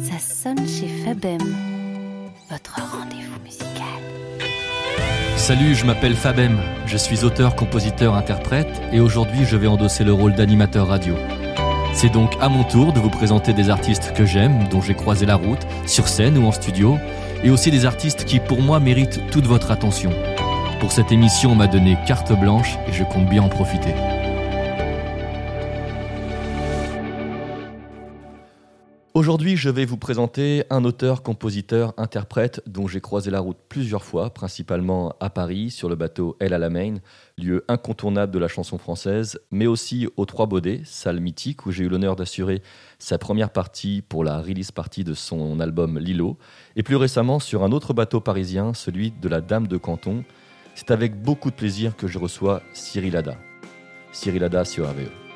Ça sonne chez Fabem, votre rendez-vous musical. Salut, je m'appelle Fabem, je suis auteur, compositeur, interprète et aujourd'hui je vais endosser le rôle d'animateur radio. C'est donc à mon tour de vous présenter des artistes que j'aime, dont j'ai croisé la route, sur scène ou en studio, et aussi des artistes qui pour moi méritent toute votre attention. Pour cette émission, on m'a donné carte blanche et je compte bien en profiter. Aujourd'hui, je vais vous présenter un auteur, compositeur, interprète dont j'ai croisé la route plusieurs fois, principalement à Paris, sur le bateau El Alamein, lieu incontournable de la chanson française, mais aussi aux Trois Baudets, salle mythique où j'ai eu l'honneur d'assurer sa première partie pour la release partie de son album Lilo, et plus récemment sur un autre bateau parisien, celui de la Dame de Canton. C'est avec beaucoup de plaisir que je reçois Cyril Ada. Cyril Ada sur AVE.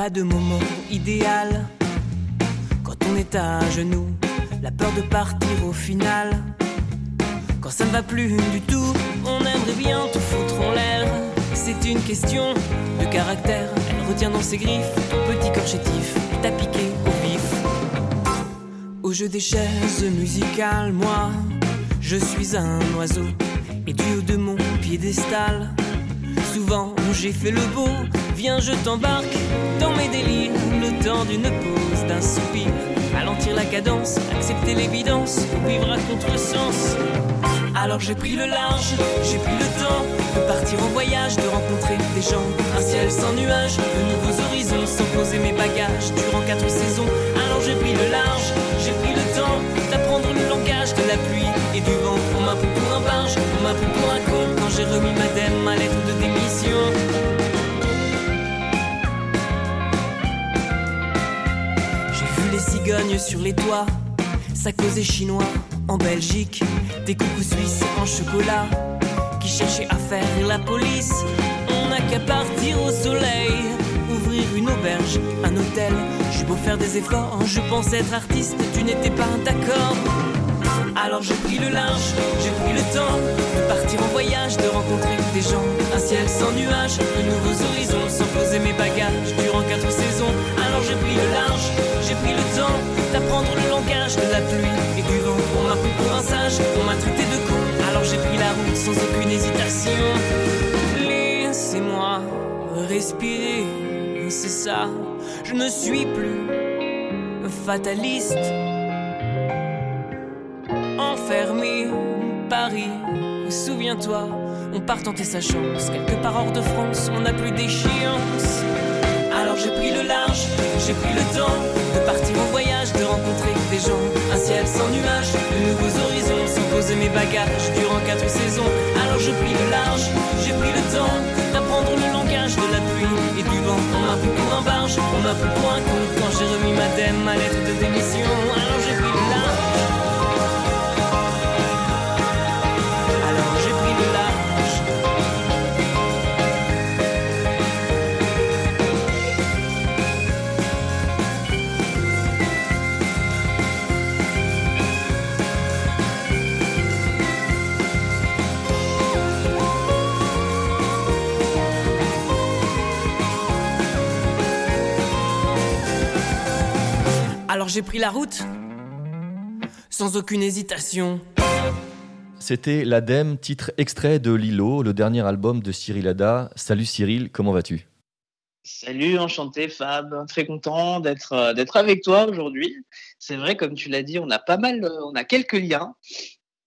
pas de moment idéal quand on est à genoux, la peur de partir au final. Quand ça ne va plus du tout, on aimerait bien tout foutre en l'air. C'est une question de caractère, elle retient dans ses griffes ton petit corps chétif, t'as piqué au vif. Au jeu des chaises musicales, moi, je suis un oiseau, et du haut de mon piédestal, souvent j'ai fait le beau Viens, je t'embarque dans mes délires. Le temps d'une pause, d'un soupir. Ralentir la cadence, accepter l'évidence, vivre à contresens. Alors j'ai pris le large, j'ai pris le temps de partir en voyage, de rencontrer des gens. Un ciel sans nuages, de nouveaux horizons, sans poser mes bagages durant quatre saisons. Alors j'ai pris le large, j'ai pris le temps d'apprendre le langage de la pluie et du vent. Sur les toits, ça causait chinois en Belgique, des coucous suisses en chocolat qui cherchaient à faire la police. On n'a qu'à partir au soleil, ouvrir une auberge, un hôtel. J'ai beau faire des efforts, je pense être artiste, tu n'étais pas d'accord. Alors j'ai pris le large, j'ai pris le temps de partir en voyage, de rencontrer des gens, un ciel sans nuages, de nouveaux horizons, sans poser mes bagages durant quatre saisons. Alors j'ai pris le large, j'ai pris le temps d'apprendre le langage de la pluie et du vent. On m'a pris pour un sage, on m'a traité de con. Alors j'ai pris la route sans aucune hésitation. Laissez-moi respirer, c'est ça. Je ne suis plus fataliste Souviens-toi, on part tenter sa chance. Quelque part hors de France, on n'a plus d'échéance. Alors j'ai pris le large, j'ai pris le temps de partir en voyage, de rencontrer des gens, un ciel sans nuages, de nouveaux horizons, sans poser mes bagages durant quatre saisons. Alors j'ai pris le large, j'ai pris le temps d'apprendre le langage de la pluie et du vent. On m'a pris pour un barge, on m'a pris pour un con quand j'ai remis ma dème, ma lettre de démission. Alors j'ai pris le large. J'ai pris la route sans aucune hésitation. C'était l'ADEME, titre extrait de Lilo, le dernier album de Cyril Ada. Salut Cyril, comment vas-tu? Salut, enchanté Fab, très content d'être euh, d'être avec toi aujourd'hui. C'est vrai, comme tu l'as dit, on a pas mal, euh, on a quelques liens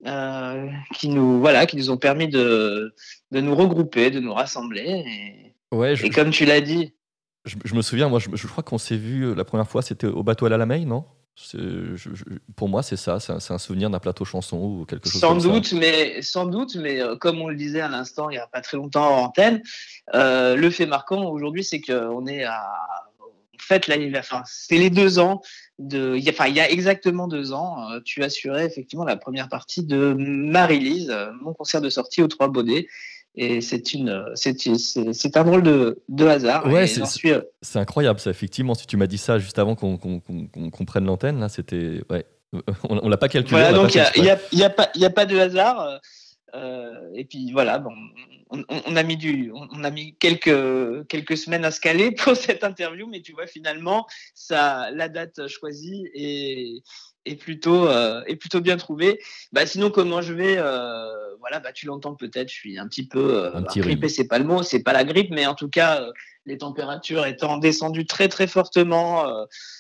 euh, qui nous voilà, qui nous ont permis de, de nous regrouper, de nous rassembler. Et, ouais, et comme tu l'as dit, je, me souviens, moi, je, crois qu'on s'est vu euh, la première fois, c'était au bateau à la Lameille, non? Pour moi, c'est ça, c'est un, souvenir d'un plateau chanson ou quelque chose sans comme doute, ça. Mais, sans doute, mais euh, comme on le disait à l'instant, il n'y a pas très longtemps en antenne, euh, le fait marquant aujourd'hui, c'est qu'on est à. En fait, enfin, c'est les deux ans. De, il, y a, enfin, il y a exactement deux ans, tu assurais effectivement la première partie de ma release, mon concert de sortie aux Trois Baudets. Et c'est une, c'est, un drôle de, de hasard. Ouais, c'est, incroyable ça, effectivement. Si tu m'as dit ça juste avant qu'on, prenne l'antenne, là, c'était, ouais, On, l'a pas calculé. Voilà, donc il n'y a, pas, a, pas de hasard. et puis voilà, bon, on, a mis du, on a mis quelques quelques semaines à se caler pour cette interview, mais tu vois finalement ça, la date choisie est est plutôt euh, est plutôt bien trouvée. Bah sinon comment je vais, euh, voilà, bah tu l'entends peut-être, je suis un petit peu euh, grippé, c'est pas le mot, c'est pas la grippe, mais en tout cas euh, les températures étant descendues très très fortement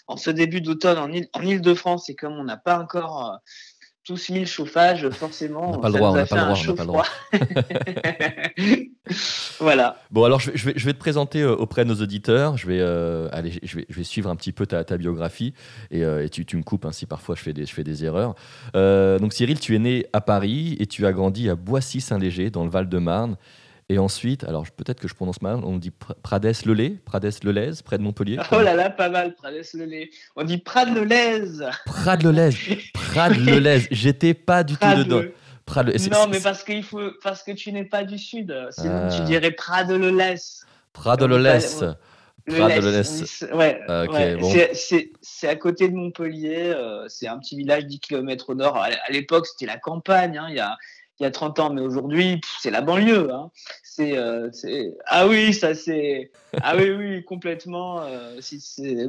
en ce début d'automne en, en Ile-de-France et comme on n'a pas encore tous mis le chauffage, forcément. On n'a pas le droit, on n'a pas, le droit. voilà. Bon, alors je vais, je vais, te présenter euh, auprès de nos auditeurs. Je vais, euh, allez, je vais, je vais suivre un petit peu ta, ta biographie et, euh, et tu, tu, me coupes hein, si parfois je fais des, je fais des erreurs. donc, Cyril, tu es né à Paris et tu as grandi à Boissy-Saint-Léger, dans le Val-de-Marne. Et ensuite, alors peut-être que je prononce mal, on dit Prades-le-Lez, Prades-le-Lez, près de Montpellier. Oh là là, pas mal, Prades-le-Lez. On dit Prades-le-Lez. Prades-le-Lez, Prades-le-Lez. J'étais pas du tout dedans. Non, mais parce, qu'il faut, parce que tu n'es pas du sud. Sinon, tu ah. dirais Prades-le-Lez. Prades-le-Lez. Prades-le-Lez. Ouais, ah, ouais. c'est à côté de Montpellier. Euh, c'est un petit village 10 km au nord. À l'époque, c'était la campagne. Hein. Il y a il y a 30 ans, mais aujourd'hui, c'est la banlieue. Hein. Euh, c'est, ah oui, ça c'est, ah oui, oui, complètement. Euh,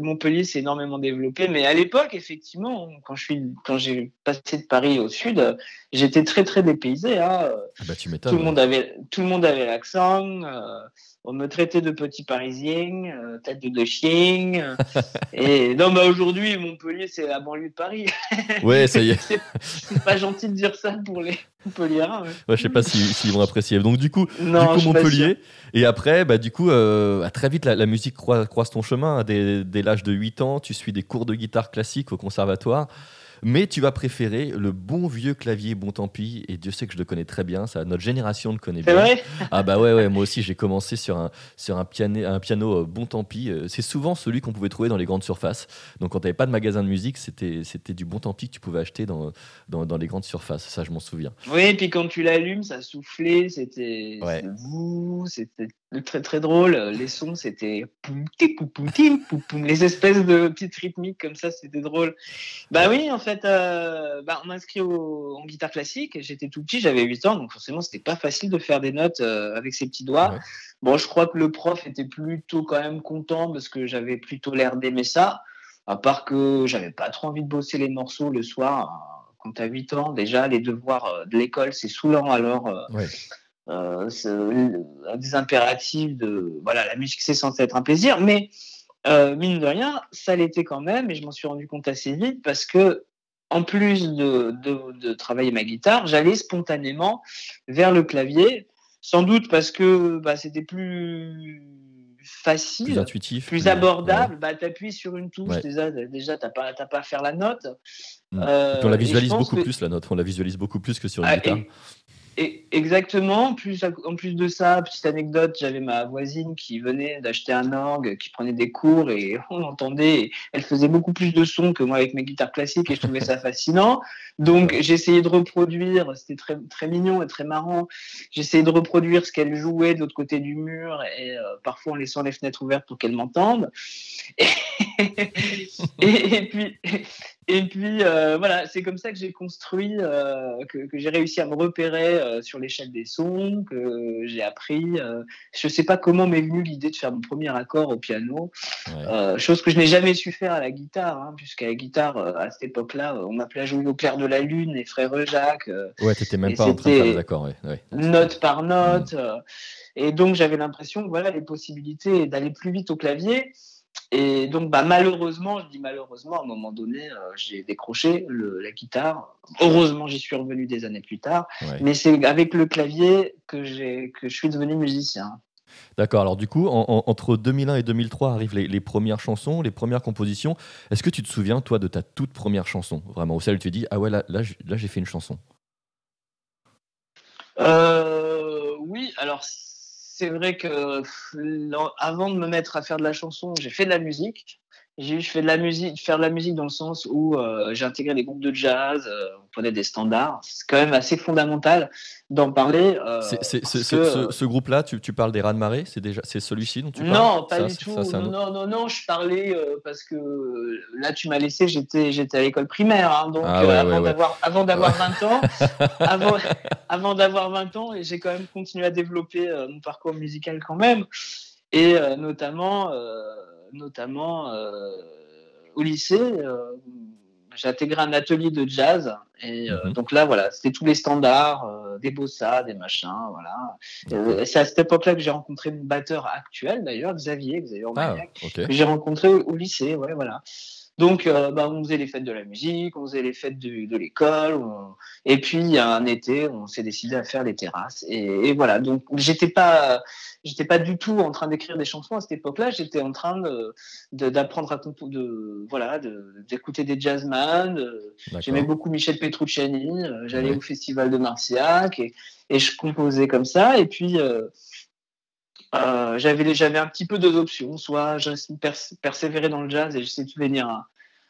Montpellier, c'est énormément développé, mais à l'époque, effectivement, quand je suis, quand j'ai passé de Paris au sud, j'étais très très dépaysé. Hein. Ah bah, tu tout le monde avait, tout le monde avait l'accent. Euh, on me traitait de petit parisien, euh, tête de chien. et non, bah aujourd'hui, Montpellier, c'est la banlieue de Paris. Ouais, ça y est. c'est pas gentil de dire ça pour les Montpelliérains. Ouais, ouais je sais pas s'ils vont apprécier. Donc, du coup, du coup Montpellier. Et après, bah, du coup, euh, très vite, la, musique croise, ton chemin. Hein. Dès, dès l'âge de 8 ans, tu suis des cours de guitare classique au conservatoire. Mais tu vas préférer le bon vieux clavier bon tant pis, et Dieu sait que je le connais très bien, ça, notre génération le connaît bien. Vrai? Ah bah ouais, ouais, moi aussi j'ai commencé sur un, sur un, piano, un piano euh, bon tant pis. Euh, c'est souvent celui qu'on pouvait trouver dans les grandes surfaces. Donc quand tu n'avais pas de magasin de musique, c'était, c'était du bon tant pis que tu pouvais acheter dans, dans, dans les grandes surfaces. Ça, je m'en souviens. Oui, et puis quand tu l'allumes, ça soufflait, c'était ouais. c'était très très drôle. Les sons, c'était les espèces de petites rythmiques comme ça, c'était drôle. Bah oui, en fait, euh, bah, on m'a inscrit en guitare classique. J'étais tout petit, j'avais 8 ans, donc forcément, c'était pas facile de faire des notes euh, avec ses petits doigts. Bon, je crois que le prof était plutôt quand même content parce que j'avais plutôt l'air d'aimer ça. À part que j'avais pas trop envie de bosser les morceaux le soir. Quand tu as 8 ans, déjà, les devoirs euh, de l'école, c'est saoulant. Alors, euh, des impératifs de voilà la musique c'est censé être un plaisir mais euh, mine de rien ça l'était quand même et je m'en suis rendu compte assez vite parce que en plus de, de, travailler ma guitare j'allais spontanément vers le clavier sans doute parce que bah, c'était plus facile, plus intuitif, plus abordable. Bah, tu appuies sur une touche, déjà, déjà tu n'as pas, pas à faire la note. Mm. on la euh, visualise beaucoup plus, la note. On la visualise beaucoup plus que sur une ah, guitare exactement. Plus, en plus de ça, petite anecdote, j'avais ma voisine qui venait d'acheter un orgue, qui prenait des cours et on entendait. Elle faisait beaucoup plus de sons que moi avec mes guitares classiques et je trouvais ça fascinant. Donc j'essayais de reproduire, c'était très, très mignon et très marrant. J'essayais de reproduire ce qu'elle jouait de l'autre côté du mur et euh, parfois en laissant les fenêtres ouvertes pour qu'elle m'entende. et, puis, et puis euh, voilà, c'est comme ça que j'ai construit, euh, que, j'ai réussi à me repérer euh, sur l'échelle des sons, que j'ai appris. je ne sais pas comment m'est venue l'idée de faire mon premier accord au piano, chose que je n'ai jamais su faire à la guitare, hein, puisqu'à la guitare, à cette époque-là, on m'appelait à jouer au clair de la lune et frère Jacques. ouais, t'étais même pas en train de faire des accords, Note par note. Mm. et donc j'avais l'impression, voilà, les possibilités d'aller plus vite au clavier. Et donc, bah, malheureusement, je dis malheureusement, à un moment donné, euh, j'ai décroché la guitare. Heureusement, j'y suis revenu des années plus tard. Mais c'est avec le clavier que, que je suis devenu musicien. D'accord. Alors du coup, entre 2001 et 2003 arrivent les, premières chansons, les premières compositions. Est-ce que tu te souviens, toi, de ta toute première chanson Vraiment, au celle où tu dis, ah ouais, là, là, j'ai fait une chanson. Euh, oui, alors c'est vrai que avant de me mettre à faire de la chanson, j'ai fait de la musique. Je fais de la musique, faire de la musique dans le sens où euh, j'ai intégré des groupes de jazz, euh, on prenait des standards. C'est quand même assez fondamental d'en parler. Euh, C'est- c'est- parce ce, que, ce- ce groupe-là, tu, tu parles des rats de marée C'est déjà c'est celui-ci dont tu parles? Non, pas Ça, du tout. ça, non, non, non, non, je parlais euh, parce que euh, là, tu m'as laissé, j'étais, j'étais à l'école primaire. hein, donc, Ah euh, ouais, avant, ouais, ouais. d'avoir, avant d'avoir 20 ans, avant, avant d'avoir 20 ans, et j'ai quand même continué à développer euh, mon parcours musical quand même. Et euh, notamment, euh, notamment euh, au lycée, euh, j'ai intégré un atelier de jazz. Et euh, Mhm. donc là, voilà, c'était tous les standards, euh, des bossas, des machins, voilà. C'est à cette époque-là que j'ai rencontré mon batteur actuel, d'ailleurs, Xavier, Xavier Ah, que j'ai rencontré au, au lycée, ouais, voilà. Donc, euh, bah, on faisait les fêtes de la musique, on faisait les fêtes de l'école, on- et puis il y a un été, on s'est décidé à faire les terrasses, et, et voilà. Donc, j'étais pas, j'étais pas du tout en train d'écrire des chansons à cette époque-là. J'étais en train de de- d'apprendre à de voilà, de- d'écouter des jazzman. de- J'aimais beaucoup Michel Petrucciani. euh, J'allais Ouais. au festival de Marciac et, et je composais comme ça. Et puis euh, euh, j'avais j'avais un petit peu deux options. Soit je pers- persévérais dans le jazz et j'essayais de devenir un,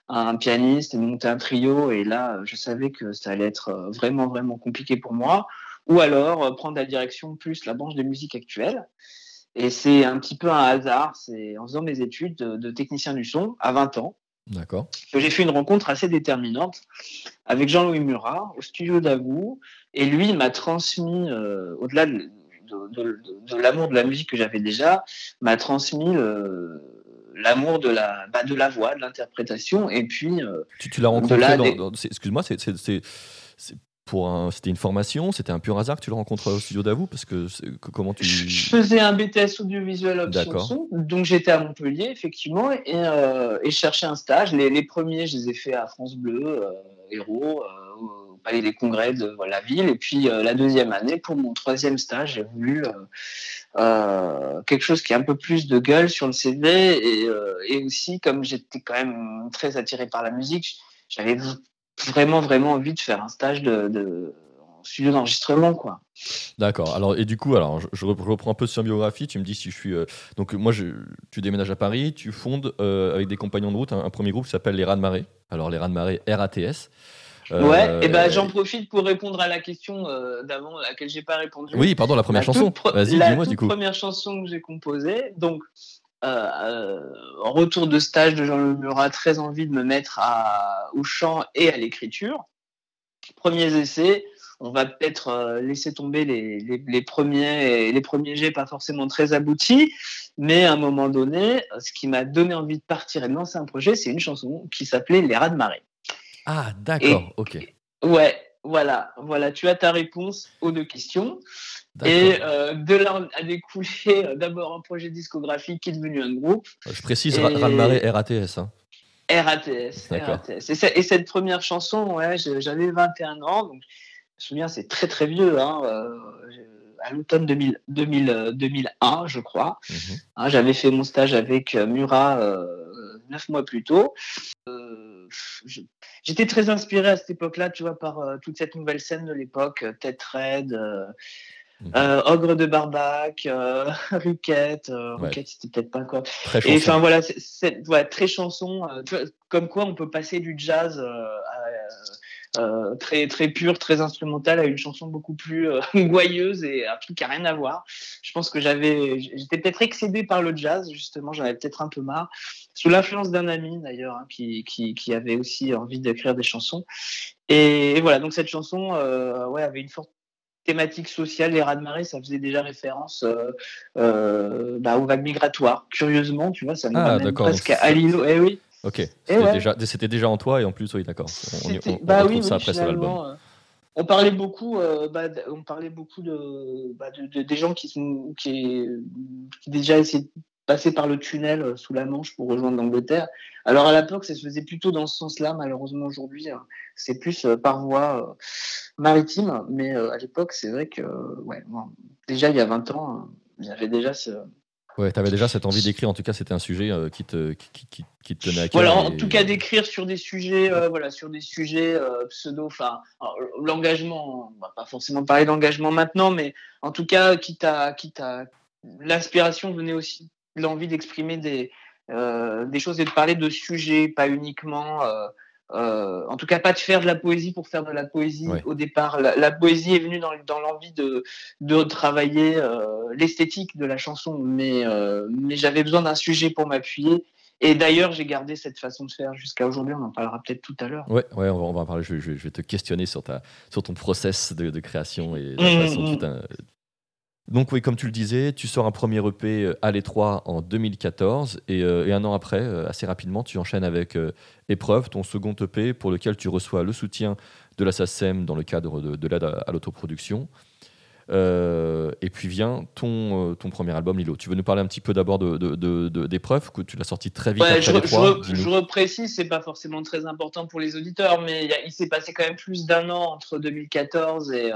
un pianiste et de monter un trio. Et là, je savais que ça allait être euh, vraiment vraiment compliqué pour moi. Ou alors euh, prendre la direction plus la branche de musique actuelle. Et c'est un petit peu un hasard. C'est en faisant mes études de, de technicien du son à 20 ans D'accord. que j'ai fait une rencontre assez déterminante avec Jean-Louis Murat au studio d'Avou. Et lui, il m'a transmis, euh, au-delà de, de- de- de l'amour de la musique que j'avais déjà, m'a transmis le- l'amour de la, bah, de la voix, de l'interprétation. Et puis, euh, Tu, tu l'as rencontré des- Excuse-moi, c'est- c'est- c'est c'est pour un. C'était une formation C'était un pur hasard que tu le rencontres au studio d'Avou Parce que comment tu. je faisais un BTS audiovisuel option son, donc j'étais à Montpellier, effectivement, et, euh, et je cherchais un stage. Les, les premiers, je les ai faits à France Bleu, euh, euh, au Palais des Congrès de la ville. Et puis euh, la deuxième année, pour mon troisième stage, j'ai voulu euh, euh, quelque chose qui a un peu plus de gueule sur le CV. Et, aussi, comme j'étais quand même très attiré par la musique, j'avais vraiment, vraiment envie de faire un stage de, studio d'enregistrement, quoi. D'accord. Alors et du coup, alors je, reprends un peu sur biographie. Tu me dis si je suis. Donc moi, tu déménages à Paris. Tu fondes avec des compagnons de route un, un premier groupe qui s'appelle les Rats de Marée. Alors les Rats de Marée RATS. Euh, Ouais, et ben j'en profite pour répondre à la question euh, d'avant à laquelle j'ai pas répondu. Oui, pardon, la première La chanson. Vas-y, la dis-moi du coup. première chanson que j'ai composée. Donc, euh, euh, en retour de stage de Jean-Louis Murat, très envie de me mettre à, au chant et à l'écriture. Premiers essais, on va peut-être euh, laisser tomber les, les, les premiers les premiers jets pas forcément très aboutis, mais à un moment donné, ce qui m'a donné envie de partir et de lancer un projet, c'est une chanson qui s'appelait Les Rats de marée. Ah, d'accord. Ok. Ouais, voilà, voilà, tu as ta réponse aux deux questions. Et euh, de là a découlé euh, d'abord un projet discographique qui est devenu un groupe, Je précise et- RATS. hein. RATS. D'accord. RATS. Et, ce- et cette première chanson, ouais, j'avais 21 ans, donc je me souviens, c'est très très vieux, hein, euh, à l'automne 2000, 2000, euh, 2001, je crois. Mhm. Hein, J'avais fait mon stage avec euh, Murat euh, neuf mois plus tôt. Euh, J'étais très inspiré à cette époque-là, tu vois, par euh, toute cette nouvelle scène de l'époque, Tête Red, euh, Mhm. euh, Ogre de Barbac, Ruquette. Ouais. Ruquette, c'était peut-être pas quoi. Très Et enfin voilà, ouais, très chanson. tu vois, comme quoi on peut passer du jazz à, très très pur, très instrumental à une chanson beaucoup plus gouailleuse et un truc qui a rien à voir. Je pense que j'avais, j'étais peut-être excédé par le jazz justement, j'en avais peut-être un peu marre. Sous l'influence d'un ami d'ailleurs hein, qui, qui, qui avait aussi envie d'écrire des chansons. Et, et voilà, donc cette chanson, euh, ouais, avait une forte thématique sociale, les rats de marée, ça faisait déjà référence euh, euh, bah, aux vagues migratoires. Curieusement, tu vois, ça nous Ah, ramène presque à l'îlot. Eh oui, Ok. C'était ouais. déjà, c'était déjà en toi et en plus, oui, d'accord. On, bah oui, ça après sur l'album. euh, on parlait beaucoup, euh, bah, on parlait beaucoup de, bah, de- de- des gens qui sont qui, qui déjà essayaient passer par le tunnel euh, sous la Manche pour rejoindre l'Angleterre. Alors à l'époque, ça se faisait plutôt dans ce sens-là. Malheureusement aujourd'hui, hein, c'est plus euh, par voie euh, maritime. Mais à l'époque, c'est vrai que ouais, bon, déjà il y a 20 ans, euh, il y avait déjà ce, Ouais, tu avais déjà cette envie d'écrire. En tout cas, c'était un sujet euh, qui, te, qui, qui- qui- te tenait à cœur. Voilà, en et- tout cas d'écrire sur des sujets, euh, voilà, sur des sujets euh, pseudo, enfin, l'engagement, on va pas forcément parler d'engagement maintenant, mais en tout cas, qui t'a, qui t'a, l'inspiration venait aussi l'envie d'exprimer des, des choses et de parler de sujets, pas uniquement euh, en tout cas, pas de faire de la poésie pour faire de la poésie au départ. La, poésie est venue dans, l'envie de, de travailler euh, l'esthétique de la chanson, mais, euh, mais j'avais besoin d'un sujet pour m'appuyer. Et d'ailleurs, j'ai gardé cette façon de faire jusqu'à aujourd'hui. On en parlera peut-être tout à l'heure. Ouais, ouais, on va, en parler. Je, vais te questionner sur, ta, sur ton process de, création et la mmh, façon mmh. dont donc oui, comme tu le disais, tu sors un premier EP euh, à l'étroit en 2014 euh, et, un an après, euh, assez rapidement, tu enchaînes avec Épreuve, ton second EP pour lequel tu reçois le soutien de la SACEM dans le cadre de, l'aide à l'autoproduction. Et puis vient ton, ton premier album, Lilo. Tu veux nous parler un petit peu d'abord d'épreuves, que tu l'as sorti très vite après je, les trois, je, je, reprécise, c'est pas forcément très important pour les auditeurs, mais il, s'est passé quand même plus d'un an entre 2014 et,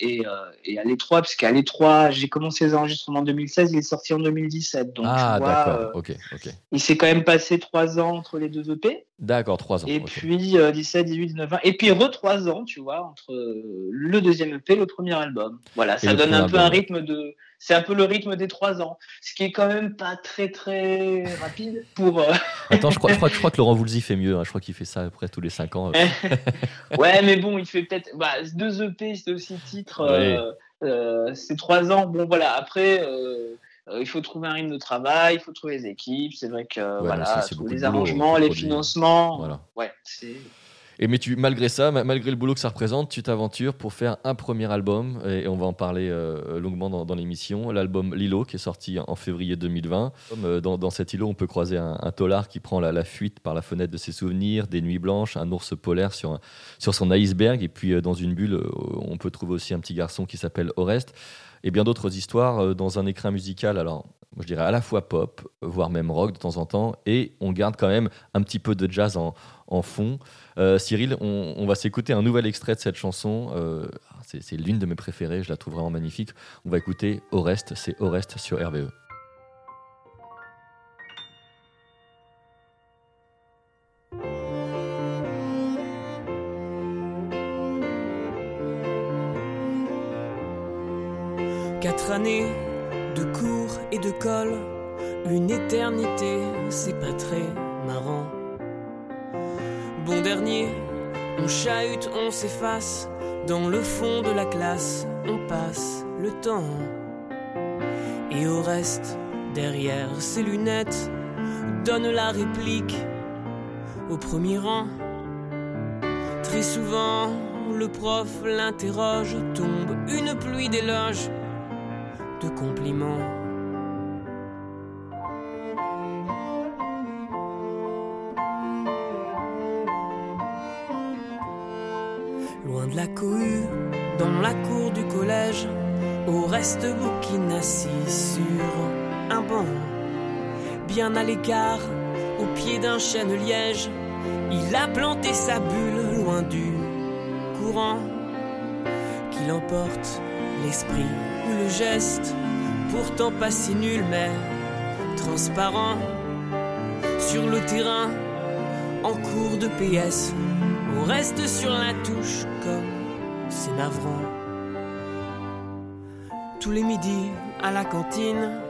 et, et, à l'étroit, parce qu'à l'étroit, j'ai commencé les enregistrements en 2016, il est sorti en 2017. Donc, ah, d'accord, ok, ok. Il s'est quand même passé trois ans entre les deux EP. D'accord, trois ans. Et puis 17, 18, 19, 20. Et puis re trois ans, tu vois, entre le deuxième EP et le premier album. Voilà, ça donne un peu un rythme de. C'est un peu le rythme des trois ans, ce qui est quand même pas très très rapide pour. Euh, Attends, je crois, je crois, je crois que Laurent Voulzy fait mieux. Hein. Je crois qu'il fait ça après tous les cinq ans. ouais, mais bon, il fait peut-être bah, deux EP, c'est aussi titre. Euh, euh, c'est trois ans. Bon, voilà. Après. il faut trouver un rythme de travail, il faut trouver les équipes. C'est vrai que voilà, les arrangements, les financements. Voilà. Ouais, c'est. Et mais tu, malgré ça, malgré le boulot que ça représente, tu t'aventures pour faire un premier album, et, on va en parler euh, longuement dans, l'émission, l'album Lilo, qui est sorti en février 2020. Euh, dans, cet îlot, on peut croiser un, un tolard qui prend la, fuite par la fenêtre de ses souvenirs, des nuits blanches, un ours polaire sur, sur son iceberg, et puis euh, dans une bulle, on peut trouver aussi un petit garçon qui s'appelle Oreste et bien d'autres histoires dans un écrin musical. Alors, je dirais à la fois pop, voire même rock de temps en temps, et on garde quand même un petit peu de jazz en, en fond. Euh, Cyril, on, va s'écouter un nouvel extrait de cette chanson. Euh, c'est l'une de mes préférées, je la trouve vraiment magnifique. On va écouter Oreste, c'est Oreste sur RVE. Quatre années de cours et de colle, une éternité, c'est pas très marrant. Bon dernier, on chahute, on s'efface. Dans le fond de la classe, on passe le temps. Et au reste, derrière ses lunettes, donne la réplique au premier rang. Très souvent, le prof l'interroge, tombe une pluie d'éloges, de compliments. la cohue, dans la cour du collège, au reste bouquin assis sur un banc. Bien à l'écart, au pied d'un chêne liège, il a planté sa bulle loin du courant. Qu'il emporte l'esprit ou le geste, pourtant pas si nul mais transparent. Sur le terrain, en cours de PS, on reste sur la touche comme c'est navrant. Tous les midis à la cantine,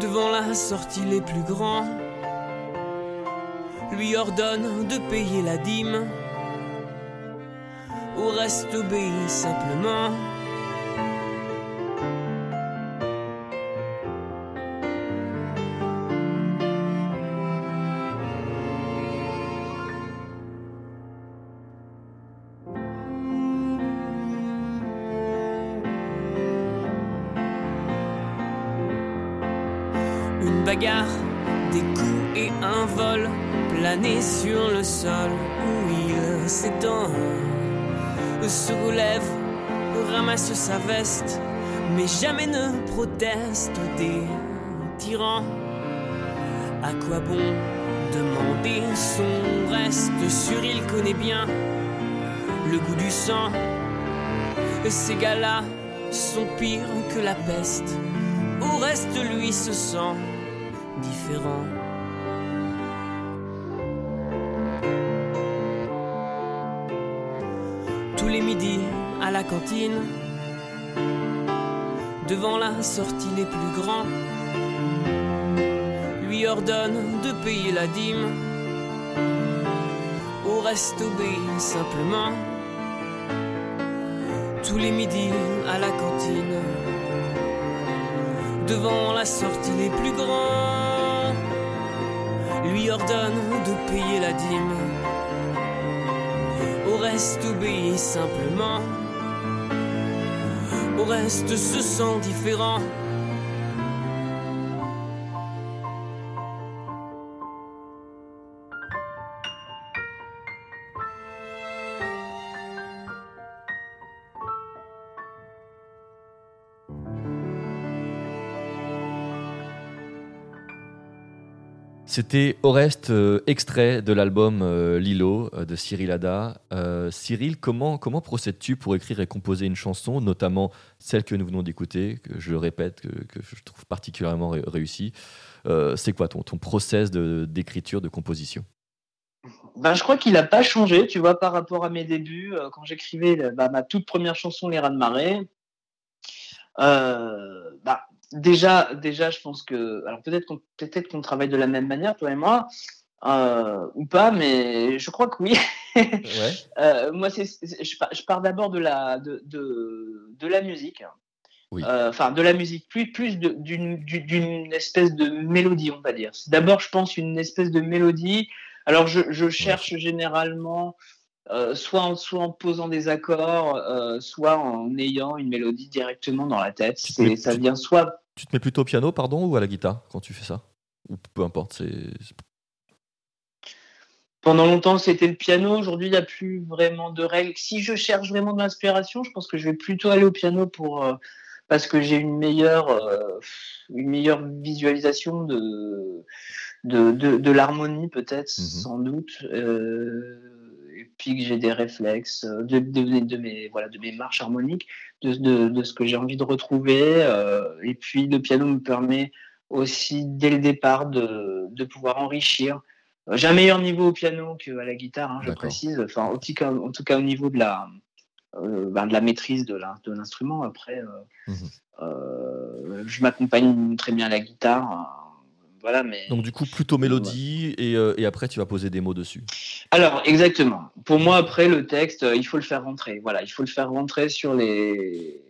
devant la sortie les plus grands, lui ordonne de payer la dîme. Au reste obéit simplement. des coups et un vol plané sur le sol où il s'étend, se relève, ramasse sa veste, mais jamais ne proteste des tyrans. À quoi bon demander son reste Sur il connaît bien le goût du sang? Ces gars-là sont pires que la peste. Au reste, lui se sent différent. Les midis à la cantine, devant la sortie les plus grands, lui ordonne de payer la dîme. Au reste obéit simplement. Tous les midis à la cantine, devant la sortie les plus grands, lui ordonne de payer la dîme. Reste obéit simplement. Au reste se sent différent. C'était Oreste, euh, extrait de l'album euh, Lilo euh, de Cyril Ada. Euh, Cyril, comment, comment procèdes-tu pour écrire et composer une chanson, notamment celle que nous venons d'écouter, que je répète, que, je trouve particulièrement ré- réussie C'est quoi ton, ton process d'écriture, de, composition? Ben, je crois qu'il n'a pas changé, tu vois, par rapport à mes débuts, quand j'écrivais bah, ma toute première chanson, Les Rats de Marée. Bah, déjà, déjà, je pense que, alors peut-être qu'on peut-être qu'on travaille de la même manière, toi et moi, euh, ou pas, mais je crois que oui. Ouais. Euh, moi, c'est, je pars, d'abord de la, de, de, de la musique. Oui. Euh, Enfin, de la musique, plus, plus d'une, du- d'une espèce de mélodie, on va dire. D'abord, je pense, une espèce de mélodie. Alors, je, je cherche généralement, soit, en, soit en posant des accords, soit en ayant une mélodie directement dans la tête. Ça vient soit Tu te mets plutôt au piano, pardon, ou à la guitare quand tu fais ça? Ou peu importe, c'est. Pendant longtemps, c'était le piano. Aujourd'hui, il n'y a plus vraiment de règles. Si je cherche vraiment de l'inspiration, je pense que je vais plutôt aller au piano pour euh, parce que j'ai une meilleure euh, une meilleure visualisation de de, de, de l'harmonie peut-être Mhm. sans doute euh, et puis que j'ai des réflexes euh, de, de, de mes voilà de mes marches harmoniques de, de, de ce que j'ai envie de retrouver euh, et puis le piano me permet aussi dès le départ de, de pouvoir enrichir J'ai un meilleur niveau au piano qu'à la guitare, hein, je précise. Enfin, en tout cas, en tout cas au niveau de la, euh, ben, de la maîtrise de l'instrument. Après, euh, Mhm. euh, je m'accompagne très bien à la guitare. Voilà, mais. Donc, du coup, plutôt mélodie, et, euh, et après, tu vas poser des mots dessus. Alors, exactement. Pour moi, après, le texte, euh, il faut le faire rentrer. Voilà, il faut le faire rentrer sur les.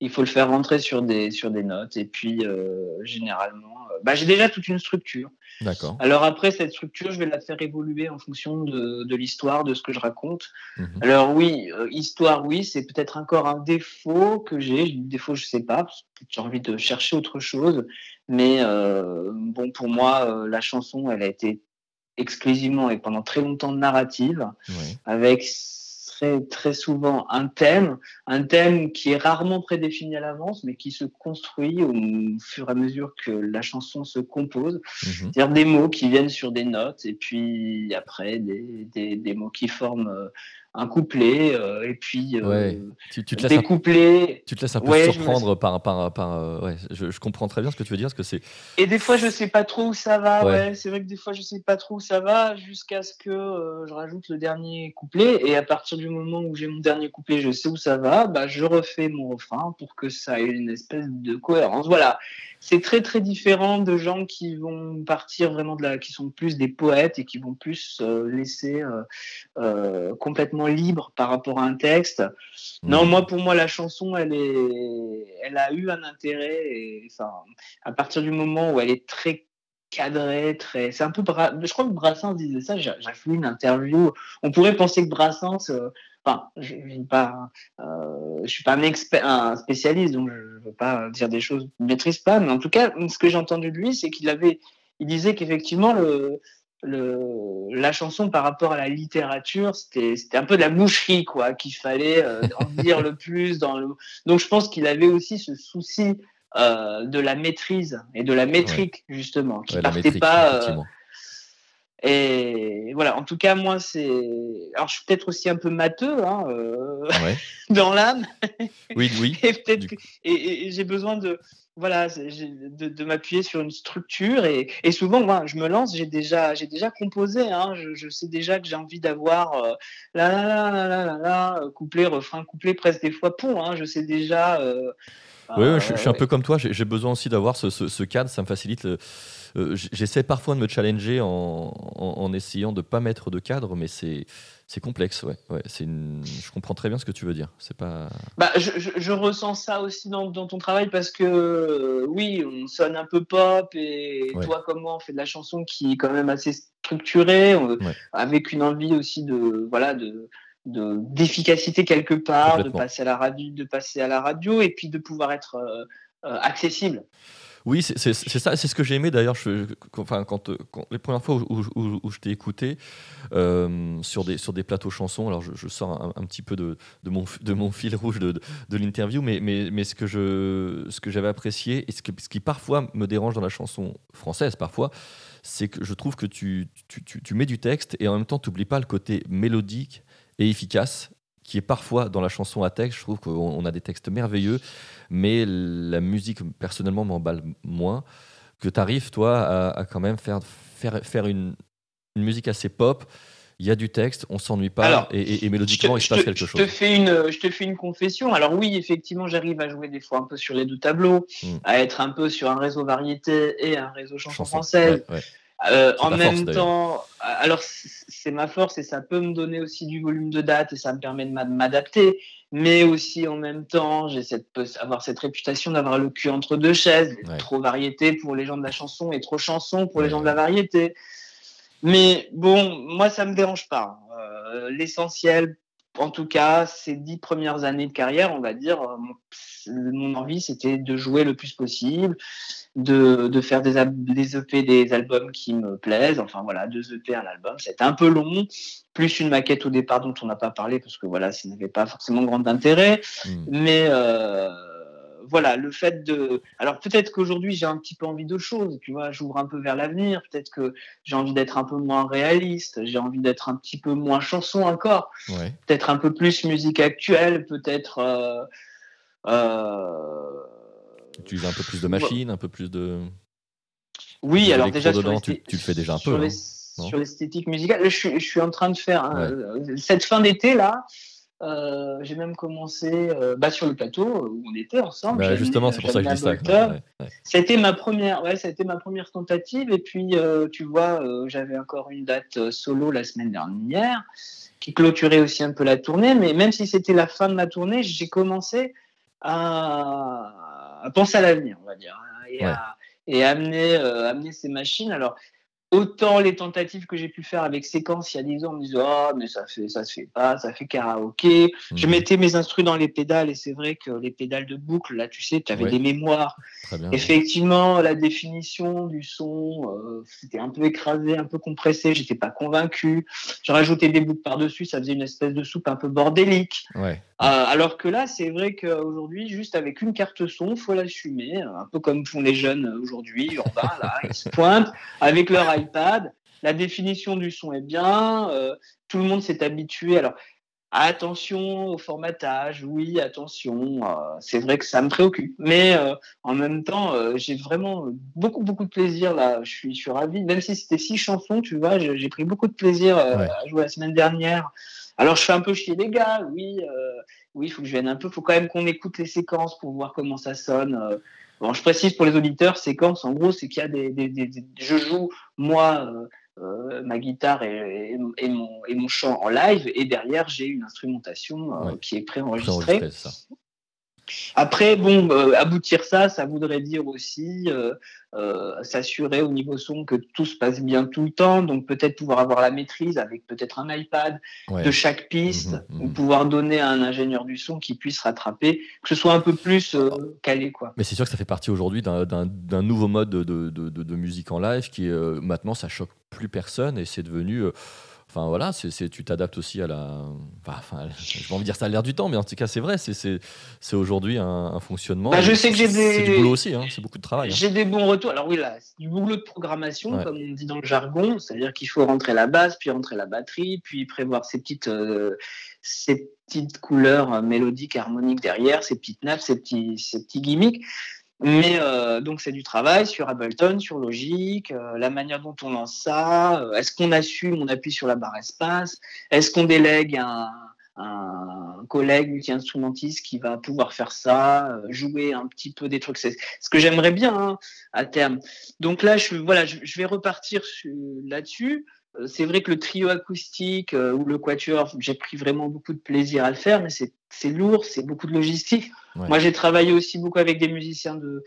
Il faut le faire rentrer sur des, sur des notes. Et puis, euh, généralement, bah, j'ai déjà toute une structure. D'accord. Alors après, cette structure, je vais la faire évoluer en fonction de, de l'histoire, de ce que je raconte. Mhm. Alors oui, euh, histoire, oui, c'est peut-être encore un défaut que j'ai. Défauts, je sais pas, parce que j'ai envie de chercher autre chose. Mais euh, bon, pour moi, euh, la chanson, elle a été exclusivement et pendant très longtemps narrative, avec très, très souvent un thème, un thème qui est rarement prédéfini à l'avance, mais qui se construit au fur et à mesure que la chanson se compose. Mhm. C'est-à-dire des mots qui viennent sur des notes et puis après des, des, des mots qui forment euh, un couplet euh, et puis euh, Ouais. Tu, tu te laisses des couplets. tu te laisses un peu Ouais, surprendre par. par, par euh, ouais, je, je comprends très bien ce que tu veux dire, parce que c'est. Et des fois je sais pas trop où ça va. C'est vrai que des fois je sais pas trop où ça va jusqu'à ce que euh, je rajoute le dernier couplet et à partir du moment où j'ai mon dernier couplet, je sais où ça va, bah je refais mon refrain pour que ça ait une espèce de cohérence. Voilà. C'est très très différent de gens qui vont partir vraiment de la, qui sont plus des poètes et qui vont plus euh, laisser euh, euh, complètement libre par rapport à un texte. Non, Mhm. moi pour moi la chanson elle est, elle a eu un intérêt et enfin à partir du moment où elle est très cadrée, très, c'est un peu, Bra... je crois que Brassens disait ça. J'ai j'ai fait une interview. On pourrait penser que Brassens, euh, enfin, je, pas, euh, je suis pas un expert, un spécialiste, donc je veux pas dire des choses que je ne maîtrise pas. Mais en tout cas, ce que j'ai entendu de lui, c'est qu'il avait, il disait qu'effectivement le le, la chanson par rapport à la littérature, c'était un peu de la boucherie, quoi, qu'il fallait euh, en dire le plus. Dans le... Donc je pense qu'il avait aussi ce souci euh, de la maîtrise et de la métrique, justement, qui Ouais, partait métrique, pas. euh. Et voilà, en tout cas, moi, c'est. Alors, je suis peut-être aussi un peu matheux hein, euh, Ouais. dans l'âme, Oui, oui. et peut-être que- et, et- et j'ai besoin de voilà de, de m'appuyer sur une structure et, et souvent moi je me lance j'ai déjà j'ai déjà composé hein, je, je sais déjà que j'ai envie d'avoir euh, la la la la la la couplet refrain couplet presque des fois pont hein, je sais déjà euh, Oui, euh, je, je suis un peu comme toi. J'ai besoin aussi d'avoir ce, ce- ce cadre. Ça me facilite le, j'essaie parfois de me challenger en, en, essayant de pas mettre de cadre, mais c'est c'est complexe, ouais. ouais c'est une... Je comprends très bien ce que tu veux dire. C'est pas. Bah, je, je, ressens ça aussi dans, dans, ton travail parce que oui, on sonne un peu pop et toi comme moi, on fait de la chanson qui est quand même assez structurée, avec une envie aussi de voilà de d'efficacité quelque part, de passer à la radio, de passer à la radio et puis de pouvoir être euh, euh, accessible. Oui, c'est ça, c'est ce que j'ai aimé d'ailleurs. Enfin, quand, les premières fois où, je t'ai écouté euh, sur, des, sur des plateaux chansons, alors je, sors un, petit peu de, de, mon, de mon fil rouge de, de l'interview, mais, mais, mais, ce que j'avais apprécié et ce, ce qui parfois me dérange dans la chanson française, parfois, c'est que je trouve que tu, tu, tu, tu, mets du texte et en même temps, tu n'oublies pas le côté mélodique et efficace qui est parfois dans la chanson à texte. Je trouve qu'on a des textes merveilleux, mais la musique, personnellement, m'emballe moins. Que tu arrives, toi, à, quand même faire, faire, faire une, une musique assez pop. Il y a du texte, on s'ennuie pas, et, mélodiquement, il se passe quelque chose. Te fais une, je te fais une confession. Alors oui, effectivement, j'arrive à jouer des fois un peu sur les deux tableaux, hmm. à être un peu sur un réseau variété et un réseau chanson, française. Euh, en même temps, alors c'est ma force et ça peut me donner aussi du volume de date et ça me permet de m'adapter. Mais aussi en même temps, j'ai cette avoir cette réputation d'avoir le cul entre deux chaises, trop variété pour les gens de la chanson et trop chanson pour les gens de la variété. Mais bon, moi ça me dérange pas. Euh, l'essentiel, en tout cas, ces dix premières années de carrière, on va dire, euh, mon, envie c'était de jouer le plus possible de, de faire des, des EP, des albums qui me plaisent. Enfin voilà, deux EP, un album. C'était un peu long, plus une maquette au départ dont on n'a pas parlé parce que voilà, ça n'avait pas forcément grand intérêt. Hmm. Mais euh, voilà, le fait de. Alors peut-être qu'aujourd'hui j'ai un petit peu envie de choses, tu vois, j'ouvre un peu vers l'avenir. Peut-être que j'ai envie d'être un peu moins réaliste, j'ai envie d'être un petit peu moins chanson encore. Peut-être un peu plus musique actuelle, peut-être. Euh, euh, utilises un peu plus de machines, un peu plus de. Oui, alors déjà, tu, le fais déjà un peu. Hein, sur l'esthétique musicale, je, je, suis en train de faire cette fin d'été là. Euh, j'ai même commencé euh, bah, sur le plateau où on était ensemble. Bah, justement, c'est pour ça que je dis ça. C'était ma première, ouais, ça a été ma première tentative. Et puis, euh, tu vois, j'avais encore une date solo la semaine dernière qui clôturait aussi un peu la tournée. Mais même si c'était la fin de ma tournée, j'ai commencé à penser à l'avenir, on va dire, hein, et, amener, euh, amener ces machines. Alors, autant les tentatives que j'ai pu faire avec séquence il y a 10 ans, on me disait oh mais ça fait ça se fait pas, ça fait karaoké. Je mhm. mettais mes instruments dans les pédales et c'est vrai que les pédales de boucle là tu sais tu avais des mémoires. Effectivement la définition du son euh, c'était un peu écrasé, un peu compressé, j'étais pas convaincu. Je rajoutais des boucles par dessus, ça faisait une espèce de soupe un peu bordélique. Ouais. Euh, alors que là, c'est vrai qu'aujourd'hui, juste avec une carte son, faut l'assumer, un peu comme font les jeunes aujourd'hui, urbains, là, ils se pointent avec leur iPad. La définition du son est bien, euh, tout le monde s'est habitué. Alors, attention au formatage, oui, attention, euh, c'est vrai que ça me préoccupe. Mais en même temps, j'ai vraiment beaucoup, beaucoup de plaisir là. Je suis, je suis ravi, même si c'était six chansons, tu vois, j'ai pris beaucoup de plaisir à jouer la semaine dernière. Alors, je fais un peu chier les gars, oui, euh, oui, il faut que je vienne un peu. Il faut quand même qu'on écoute les séquences pour voir comment ça sonne. Euh. Bon, je précise pour les auditeurs, séquences, en gros, c'est qu'il y a des, des, des, Je joue, moi, euh, ma guitare et, et, mon, et mon chant en live, et derrière, j'ai une instrumentation qui est préenregistrée. Pré après, bon, euh, aboutir ça, ça voudrait dire aussi euh, euh, s'assurer au niveau son que tout se passe bien tout le temps. Donc peut-être pouvoir avoir la maîtrise avec peut-être un iPad de chaque piste, mmh ou mmh pouvoir donner à un ingénieur du son qui puisse rattraper, que ce soit un peu plus calé, quoi. Mais c'est sûr que ça fait partie aujourd'hui d'un nouveau mode de, de, de, musique en live qui maintenant ça choque plus personne et c'est devenu Enfin voilà, c'est, tu t'adaptes aussi à la. Enfin, je vais envie de dire ça à l'air du temps, mais en tout cas, c'est vrai, c'est, aujourd'hui un, fonctionnement. Bah, je sais que j'ai des. C'est du boulot aussi, hein, c'est beaucoup de travail. Hein. J'ai des bons retours. Alors oui, là, c'est du boulot de programmation, comme on dit dans le jargon, c'est-à-dire qu'il faut rentrer la basse, puis rentrer la batterie, puis prévoir ces petites, euh, ces petites couleurs mélodiques, harmoniques derrière, ces petites nappes, ces petits, ces petits gimmicks. Mais euh, donc c'est du travail sur Ableton, sur Logic, euh, la manière dont on lance ça. Euh, est-ce qu'on assume, on appuie sur la barre espace Est-ce qu'on délègue un, un collègue multi-instrumentiste qui va pouvoir faire ça, euh, jouer un petit peu des trucs. C'est ce que j'aimerais bien hein, à terme. Donc là, je, voilà, je, vais repartir là-dessus. Euh, c'est vrai que le trio acoustique euh, ou le quatuor, j'ai pris vraiment beaucoup de plaisir à le faire, mais c'est lourd, c'est beaucoup de logistique. Moi, j'ai travaillé aussi beaucoup avec des musiciens de,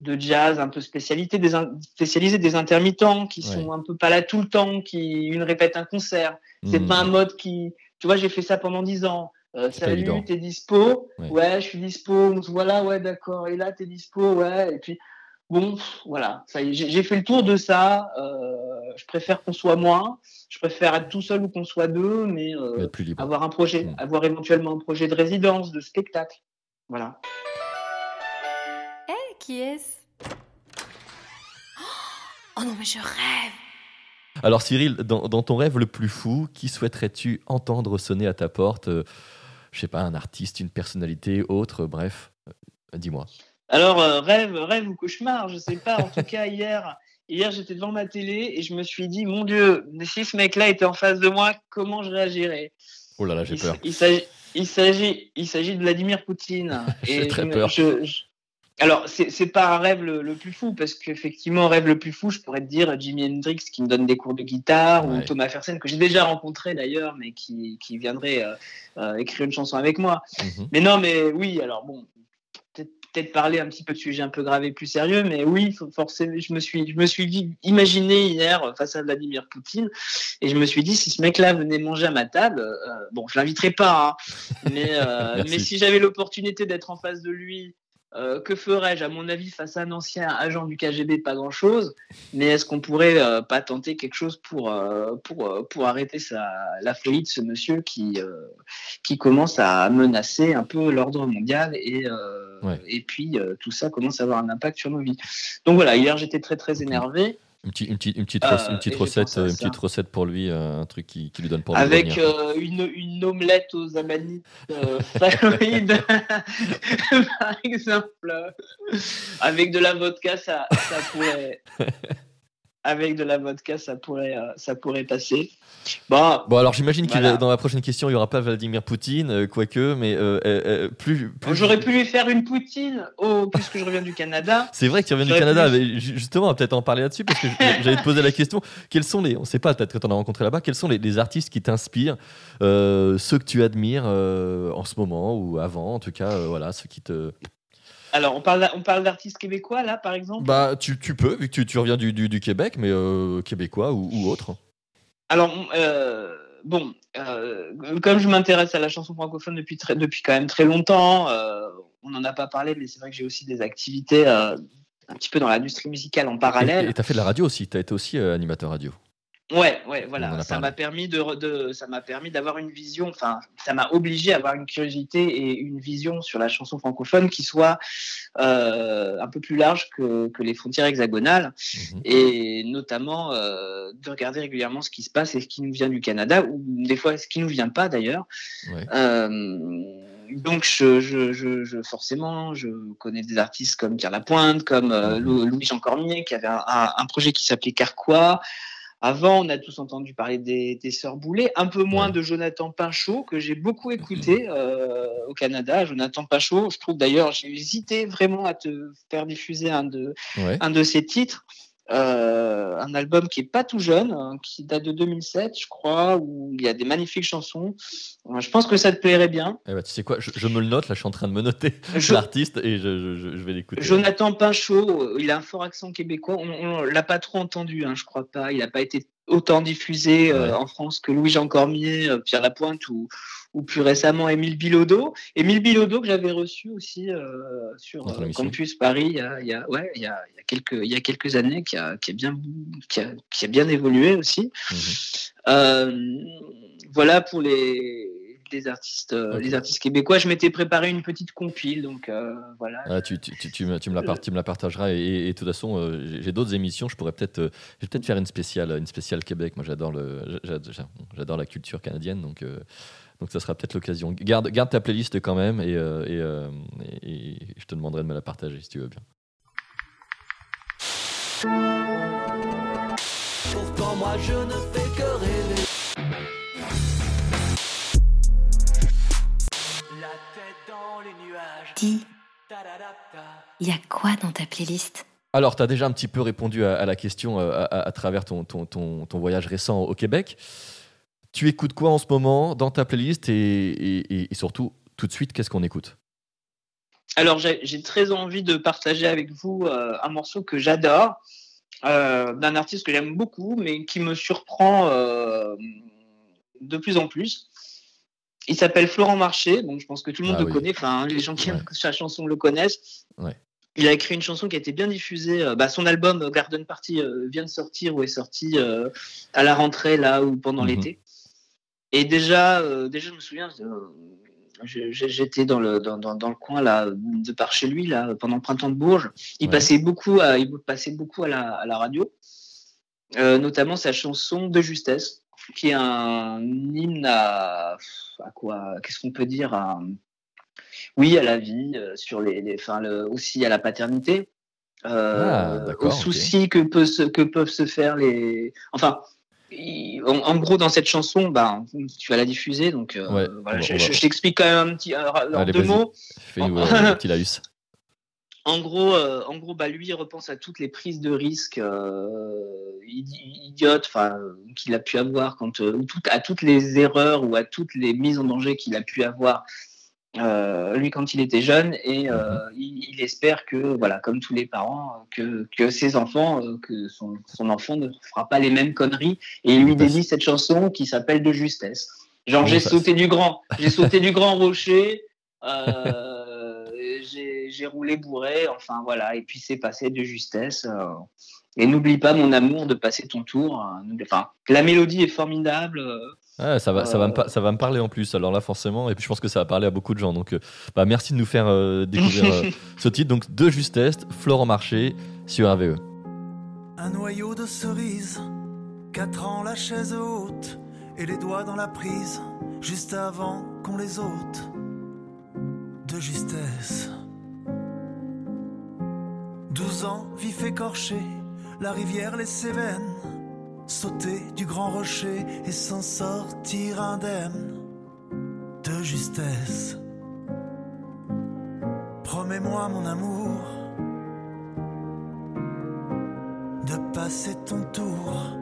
de jazz un peu spécialité, des spécialisés, des intermittents qui sont un peu pas là tout le temps, qui une répète un concert. C'est hmm. pas un mode qui, tu vois, j'ai fait ça pendant dix ans. Euh, salut, t'es dispo? Ouais. je suis dispo. Voilà, ouais, d'accord. Et là, t'es dispo, ouais. Et puis, bon, voilà. Ça j'ai fait le tour de ça. Euh, je préfère qu'on soit moins. Je préfère être tout seul ou qu'on soit deux, mais euh, avoir un projet, hmm. avoir éventuellement un projet de résidence, de spectacle. Voilà. Hé, qui est-ce? Oh non, mais je rêve alors Cyril, dans, ton rêve le plus fou, qui souhaiterais-tu entendre sonner à ta porte? Je Je sais pas, un artiste, une personnalité, autre, bref, euh, dis-moi. Alors euh, rêve, rêve ou cauchemar, je sais pas. En tout cas hier, hier j'étais devant ma télé et je me suis dit, mon Dieu, si ce mec-là était en face de moi, comment je réagirais? Oh là là, j'ai peur. Il s'agit, il s'agit de Vladimir Poutine. j'ai très peur. Alors, c'est pas un rêve le, plus fou, parce qu'effectivement, rêve le plus fou, je pourrais te dire Jimi Hendrix qui me donne des cours de guitare, ou Thomas Fersen, que j'ai déjà rencontré d'ailleurs, mais qui, qui viendrait euh, euh, écrire une chanson avec moi. Mhm. Mais non, mais oui, alors bon, peut-être parler un petit peu de sujets un peu gravés plus sérieux, mais oui, forcément, je me suis, je me suis imaginé hier face à Vladimir Poutine, et je me suis dit, si ce mec-là venait manger à ma table, euh, bon, je l'inviterai pas, hein, mais, mais si j'avais l'opportunité d'être en face de lui, euh, que ferais-je À mon avis, face à un ancien agent du KGB, pas grand-chose. Mais est-ce qu'on pourrait euh, pas tenter quelque chose pour, euh, pour, pour arrêter la folie de ce monsieur qui, qui commence à menacer un peu l'ordre mondial et, et puis tout ça commence à avoir un impact sur nos vies. Donc voilà, hier j'étais très très énervé. Une, petite, une, petite, une petite, recette, une petite recette pour lui, un truc qui, qui, lui donne pour Avec une, une, omelette aux amanites euh, par exemple. Avec de la vodka, ça, ça pourrait. avec de la vodka, ça pourrait, euh, ça pourrait passer. Bon, bon alors j'imagine que dans la prochaine question, il n'y aura pas Vladimir Poutine, euh, quoique, mais euh, plus. J'aurais pu lui faire une Poutine, oh, puisque je reviens du Canada. C'est vrai que tu reviens du Canada, mais justement, on va peut-être en parler là-dessus, parce que j'allais te poser la question quels sont les, on ne sait pas, peut-être que tu en as rencontré là-bas, quels sont les, artistes qui t'inspirent, ceux que tu admires en ce moment ou avant, en tout cas, voilà, ceux qui te. Alors, on parle, on parle d'artistes québécois, là, par exemple? Bah, tu, tu peux, vu que tu, tu reviens du, du, Québec, mais euh, québécois ou, ou, autre. Alors, euh, bon, euh, comme je m'intéresse à la chanson francophone depuis, très, depuis quand même très longtemps, on n'en a pas parlé, mais c'est vrai que j'ai aussi des activités un petit peu dans l'industrie musicale en parallèle. Et tu as fait de la radio aussi, tu as été aussi animateur radio. Ouais, ouais, voilà. Ça m'a permis de, de, ça m'a permis d'avoir une vision. Enfin, ça m'a obligé à avoir une curiosité et une vision sur la chanson francophone qui soit euh, un peu plus large que, que les frontières hexagonales, mhm. et notamment euh, de regarder régulièrement ce qui se passe et ce qui nous vient du Canada ou des fois ce qui nous vient pas d'ailleurs. Euh, donc, je, je, je, forcément, je connais des artistes comme Pierre Lapointe, comme mhm. Louis-Jean Cormier, qui avait un, un projet qui s'appelait Carquois. Avant, on a tous entendu parler des, Sœurs Boulay, un peu moins de Jonathan Pinchot, que j'ai beaucoup écouté euh, au Canada. Jonathan Pinchot, je trouve d'ailleurs, j'ai hésité vraiment à te faire diffuser un de, un de ses titres. Euh, un album qui est pas tout jeune, hein, qui date de 2007, je crois, où il y a des magnifiques chansons. je pense que ça te plairait bien. Eh ben, tu sais quoi, je, me le note, là je suis en train de me noter l'artiste et je, je, vais l'écouter. Jonathan Pinchot, il a un fort accent québécois, on, on l'a pas trop entendu, hein, je crois pas, il n'a pas été autant diffusé euh, en France que Louis-Jean Cormier, euh, Pierre Lapointe ou, ou plus récemment Émile Bilodeau. Émile Bilodeau que j'avais reçu aussi euh, sur Campus Paris il y, a, il, y a, ouais, il, y a, il, y a quelques, il y a quelques années qui a, qui a, bien, qui a, qui a bien évolué aussi. Mhm. voilà pour les les artistes, euh, les artistes québécois. Je m'étais préparé une petite compile, donc euh, voilà. Ah, tu, tu, tu, tu, me, tu, me la, tu me la partageras. Et, de toute façon, euh, j'ai d'autres émissions. Je pourrais peut-être peut-être faire une spéciale, une spéciale Québec. Moi, j'adore le, j'adore la culture canadienne, donc. Donc ça sera peut-être l'occasion. Garde, garde ta playlist quand même et, euh, euh, je te demanderai de me la partager si tu veux bien. Pourtant moi je ne fais que rêver. La tête dans les nuages. Dis, il y a quoi dans ta playlist? Alors, tu as déjà un petit peu répondu à, la question euh, à, travers ton, ton, ton, voyage récent au Québec. Tu écoutes quoi en ce moment dans ta playlist et, et, surtout, tout de suite, qu'est-ce qu'on écoute? Alors, j'ai très envie de partager avec vous euh, un morceau que j'adore, euh, d'un artiste que j'aime beaucoup, mais qui me surprend de plus en plus. Il s'appelle Florent Marché, donc je pense que tout le monde ah le connaît, enfin les gens qui aiment sa chanson le connaissent. Il a écrit une chanson qui a été bien diffusée. Euh, bah, son album euh, Garden Party euh, vient de sortir ou est sorti à la rentrée là ou pendant mhm. l'été. Et déjà, déjà je me souviens, j'étais dans le, dans, dans, le coin là, de par chez lui là, pendant le printemps de Bourges. Il passait beaucoup à, il passait beaucoup à la, à la radio, notamment sa chanson De Justesse qui est un hymne à, à quoi Qu'est-ce qu'on peut dire à, Oui, à la vie, euh, sur les, les enfin, le, aussi à la paternité, euh, ah, aux soucis que, peut se, que peuvent se faire les. Enfin, en, gros, dans cette chanson, ben, tu vas la diffuser, donc euh, voilà, je, t'explique quand même un petit, alors, deux mots. Petit laïus. En gros, euh, en gros, bah, lui, il repense à toutes les prises de risques euh, idiotes, qu'il a pu avoir quand, euh, à toutes les erreurs ou à toutes les mises en danger qu'il a pu avoir lui quand il était jeune, et mhm. il, espère que, voilà, comme tous les parents, que, que ses enfants, que son, son, enfant ne fera pas les mêmes conneries, et il lui dédie cette chanson qui s'appelle De justesse. Genre, j'ai sauté du grand, j'ai sauté du grand rocher. j'ai roulé bourré, enfin voilà, et puis c'est passé de justesse. Euh. et n'oublie pas, mon amour, de passer ton tour. Hein. Enfin, la mélodie est formidable. Euh. ça, va, ça, va me, euh. ça va me parler en plus, alors là forcément, et puis je pense que ça va parler à beaucoup de gens. Donc bah, merci de nous faire découvrir ce titre. Donc de justesse, Florent Marché sur RVE. Un noyau de cerise, quatre ans la chaise haute, et les doigts dans la prise, juste avant qu'on les ôte. De justesse. Douze ans, vif écorché, la rivière les Cévennes, sauter du grand rocher et s'en sortir indemne de justesse. Promets-moi mon amour de passer ton tour.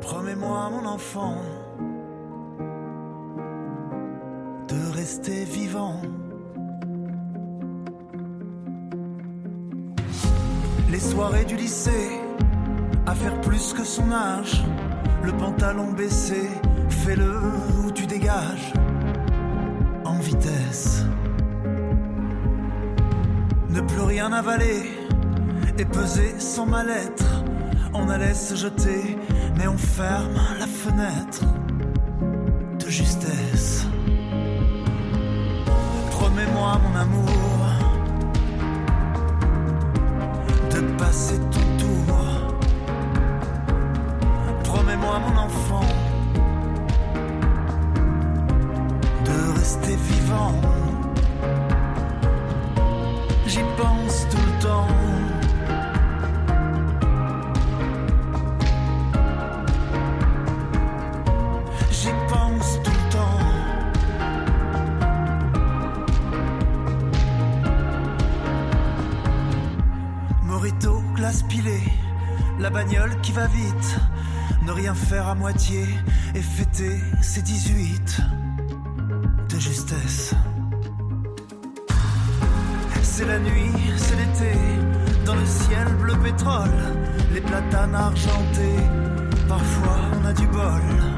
Promets-moi mon enfant de rester vivant. Les soirées du lycée, à faire plus que son âge. Le pantalon baissé, fais-le ou tu dégages. En vitesse. Ne plus rien avaler et peser sans mal-être. On allait se jeter, mais on ferme la fenêtre de justesse. Promets-moi mon amour passer va vite, ne rien faire à moitié et fêter ses 18 de justesse. C'est la nuit, c'est l'été, dans le ciel bleu pétrole, les platanes argentés, parfois on a du bol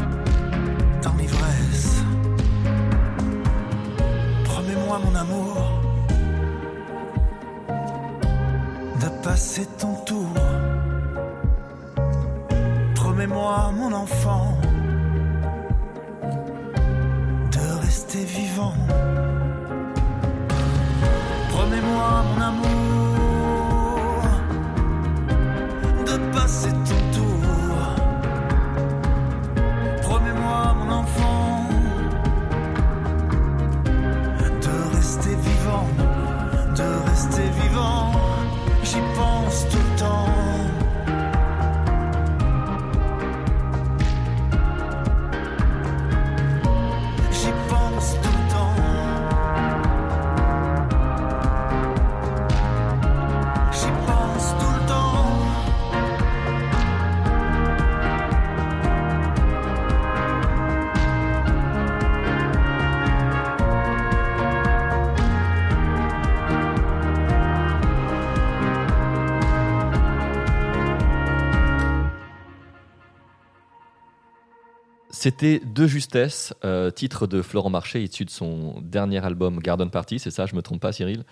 C'était De Justesse, euh, titre de Florent Marché, issu de son dernier album Garden Party, c'est ça, je me trompe pas Cyril?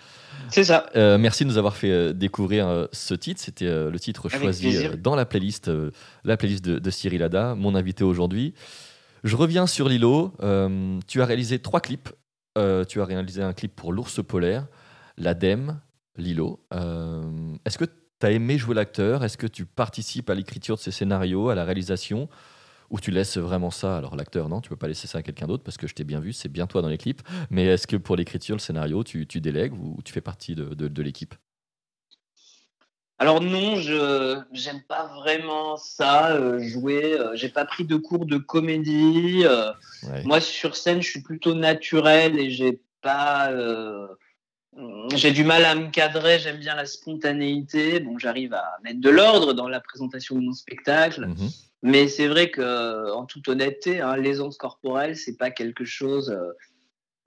C'est ça. Euh, merci de nous avoir fait euh, découvrir ce titre, c'était le titre choisi dans la playlist, la playlist de, de, Cyril Ada, mon invité aujourd'hui. Je reviens sur Lilo, tu as réalisé trois clips, tu as réalisé un clip pour l'ours polaire, l'ADEME, Lilo. Est-ce que tu as aimé jouer l'acteur? Est-ce que tu participes à l'écriture de ces scénarios, à la réalisation? Ou tu laisses vraiment ça Alors l'acteur, non, tu peux pas laisser ça à quelqu'un d'autre parce que je t'ai bien vu, c'est bien toi dans les clips. Mais est-ce que pour l'écriture, le scénario, tu, délègues ou tu fais partie de, l'équipe? Alors non, je j'aime pas vraiment ça euh, jouer. Euh, j'ai pas pris de cours de comédie. Euh. Moi sur scène, je suis plutôt naturel et j'ai pas j'ai du mal à me cadrer. J'aime bien la spontanéité. Bon, j'arrive à mettre de l'ordre dans la présentation de mon spectacle. Mhm. Mais c'est vrai que, en toute honnêteté, hein, l'aisance corporelle, c'est pas quelque chose. Euh,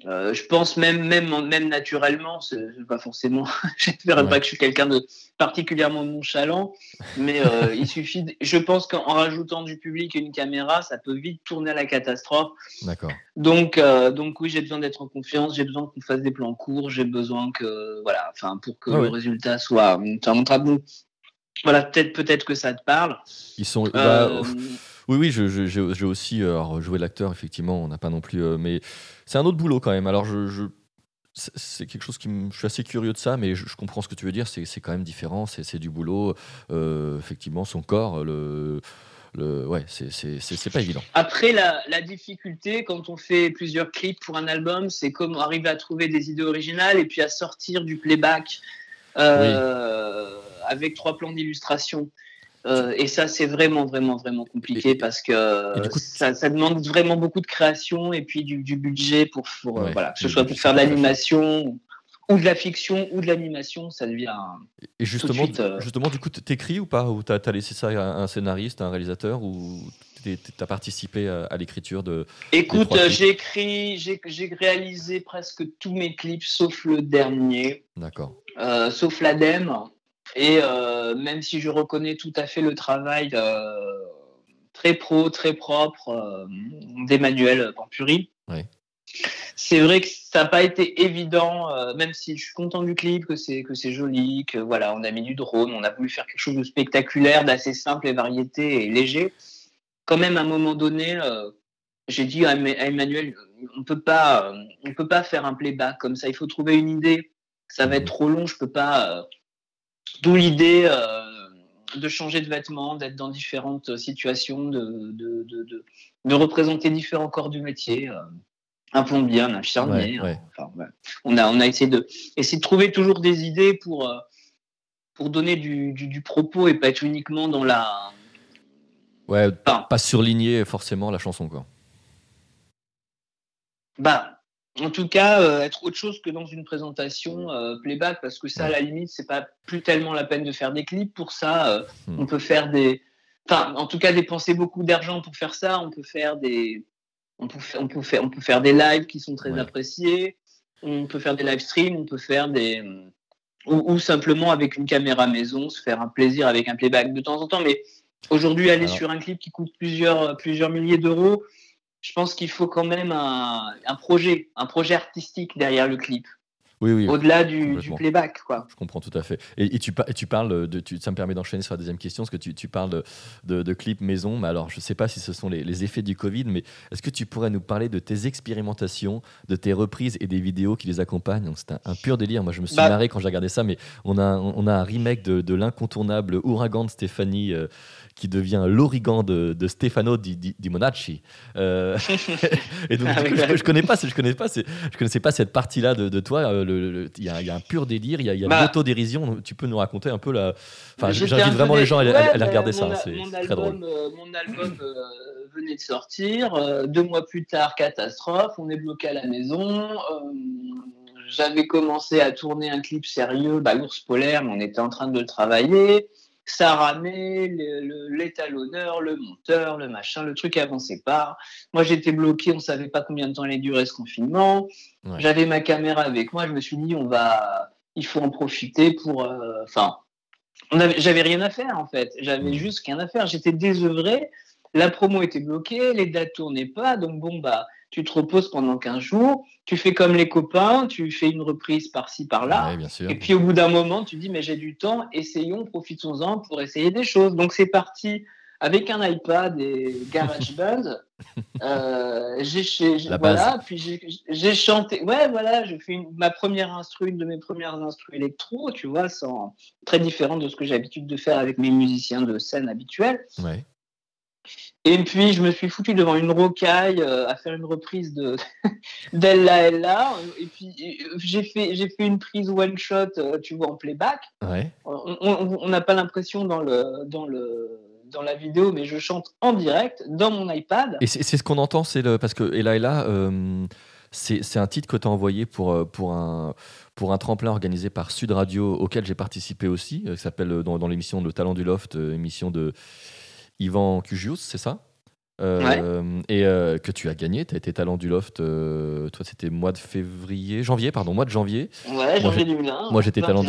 euh, je pense même, même, même naturellement, c'est pas forcément. je ne pas que je suis quelqu'un de particulièrement nonchalant, mais euh, il suffit. je pense qu'en rajoutant du public et une caméra, ça peut vite tourner à la catastrophe. D'accord. Donc, donc oui, j'ai besoin d'être en confiance, j'ai besoin qu'on fasse des plans courts, j'ai besoin que, voilà, enfin, pour que le résultat soit. Ça bon voilà, peut-être peut-être que ça te parle. Ils sont. Bah, euh, oui, oui, j'ai aussi euh, joué l'acteur, effectivement, on n'a pas non plus. Euh, mais c'est un autre boulot quand même. Alors, je, c'est quelque chose qui me, je suis assez curieux de ça, mais je, comprends ce que tu veux dire. C'est quand même différent, c'est du boulot. effectivement, son corps, le. Le, ouais, c'est pas évident. Après, la, la, difficulté quand on fait plusieurs clips pour un album, c'est comment arriver à trouver des idées originales et puis à sortir du playback. Euh, avec trois plans d'illustration. Euh, et ça, c'est vraiment, vraiment, vraiment compliqué parce que ça, demande vraiment beaucoup de création et puis du, budget pour, euh, voilà, que ce soit pour faire de l'animation ou de la fiction ou de l'animation, ça devient. Et justement, euh, justement du coup, t'écris ou pas? Ou t'as as laissé ça à un scénariste, à un réalisateur Ou t'as participé à, l'écriture de. Écoute, j'ai écrit, j'ai réalisé presque tous mes clips sauf le dernier. D'accord. sauf l'ADEME. Et euh, même si je reconnais tout à fait le travail euh, très pro, très propre euh, d'Emmanuel Pampuri, c'est vrai que ça n'a pas été évident, même si je suis content du clip, que c'est que c'est joli, que voilà, on a mis du drone, on a voulu faire quelque chose de spectaculaire, d'assez simple et variété et léger. Quand même, à un moment donné, j'ai dit à Emmanuel, on peut pas, on peut pas faire un playback comme ça. Il faut trouver une idée. Ça va être trop long. Je peux pas D'où l'idée euh, de changer de vêtements, d'être dans différentes situations, de, de, de, de, représenter différents corps du métier. Euh, un plombier, un infirmier. Enfin, on, a, on a essayé de, essayer de trouver toujours des idées pour, euh, pour donner du, du, du, propos et pas être uniquement dans la. Ouais, pas surligner forcément la chanson, quoi. Bah, en tout cas, euh, être autre chose que dans une présentation euh, playback, parce que ça, à la limite, c'est pas plus tellement la peine de faire des clips. Pour ça, euh, hmm. on peut faire des, enfin, en tout cas, dépenser beaucoup d'argent pour faire ça. On peut faire des, on peut, on peut faire, on peut faire des lives qui sont très appréciés. On peut faire des live streams. On peut faire des, ou, simplement avec une caméra maison, se faire un plaisir avec un playback de temps en temps. Mais aujourd'hui, aller sur un clip qui coûte plusieurs, plusieurs milliers d'euros je pense qu'il faut quand même un, projet, un projet artistique derrière le clip. Oui, oui. Au-delà du, playback, quoi. Je comprends tout à fait. Et, tu, et tu, parles de, ça me permet d'enchaîner sur la deuxième question, parce que tu, parles de, de, clips maison. Mais alors, je ne sais pas si ce sont les, effets du Covid, mais est-ce que tu pourrais nous parler de tes expérimentations, de tes reprises et des vidéos qui les accompagnent? C'est un, pur délire. Moi, je me suis bah marré quand j'ai regardé ça, mais on a, on a un remake de, l'incontournable Ouragan de Stéphanie. Euh, qui devient l'origan de, Stefano di, di, Monacci. Euh, et donc, ah je, je, connais pas, je connais pas, je connaissais pas cette partie-là de, toi. Euh, il y, a un pur délire, il y a, y a bah, l'autodérision. Tu peux nous raconter un peu la. Enfin, j'invite vraiment les gens à, aller regarder ça. C'est très drôle. Euh, mon album venait de sortir. deux mois plus tard, catastrophe. On est bloqué à la maison j'avais commencé à tourner un clip sérieux, bah, l'ours polaire, mais on était en train de le travailler ça ramait, l'étalonneur, le, le monteur, le machin, le truc avançait pas. Moi, j'étais bloqué, on savait pas combien de temps allait durer ce confinement. J'avais ma caméra avec moi, je me suis dit, on va, il faut en profiter pour, euh, enfin, j'avais rien à faire en fait, j'avais juste rien à faire. J'étais désœuvré la promo était bloquée, les dates tournaient pas, donc bon, bah, tu te reposes pendant 15 jours, tu fais comme les copains, tu fais une reprise par-ci, par-là. Et puis au bout d'un moment, tu dis, mais j'ai du temps, essayons, profitons-en pour essayer des choses. Donc c'est parti avec un iPad et GarageBand. euh, j'ai, voilà, puis j'ai, chanté. Ouais, voilà, j'ai fait ma première instru, une de mes premières instrus électro, tu vois, sans, très différente de ce que j'ai l'habitude de faire avec mes musiciens de scène habituels. Ouais. Et puis, je me suis foutu devant une rocaille euh, à faire une reprise de d'Ella Ella. Et puis, euh, j'ai fait, j'ai fait une prise one shot, euh, tu vois, en playback. Ouais. On n'a pas l'impression dans le, dans le, dans la vidéo, mais je chante en direct dans mon iPad. Et c'est ce qu'on entend, c'est le parce que Ella Ella, c'est un titre que tu as envoyé pour pour un pour un tremplin organisé par Sud Radio auquel j'ai participé aussi, qui s'appelle dans, dans l'émission Le Talent du Loft, émission de Yvan Cugius, c'est ça? Euh, Et euh, que tu as gagné, tu as été talent du loft, euh, toi c'était mois de février, janvier, pardon, mois de janvier. Ouais, janvier 2001. Moi j'étais talent,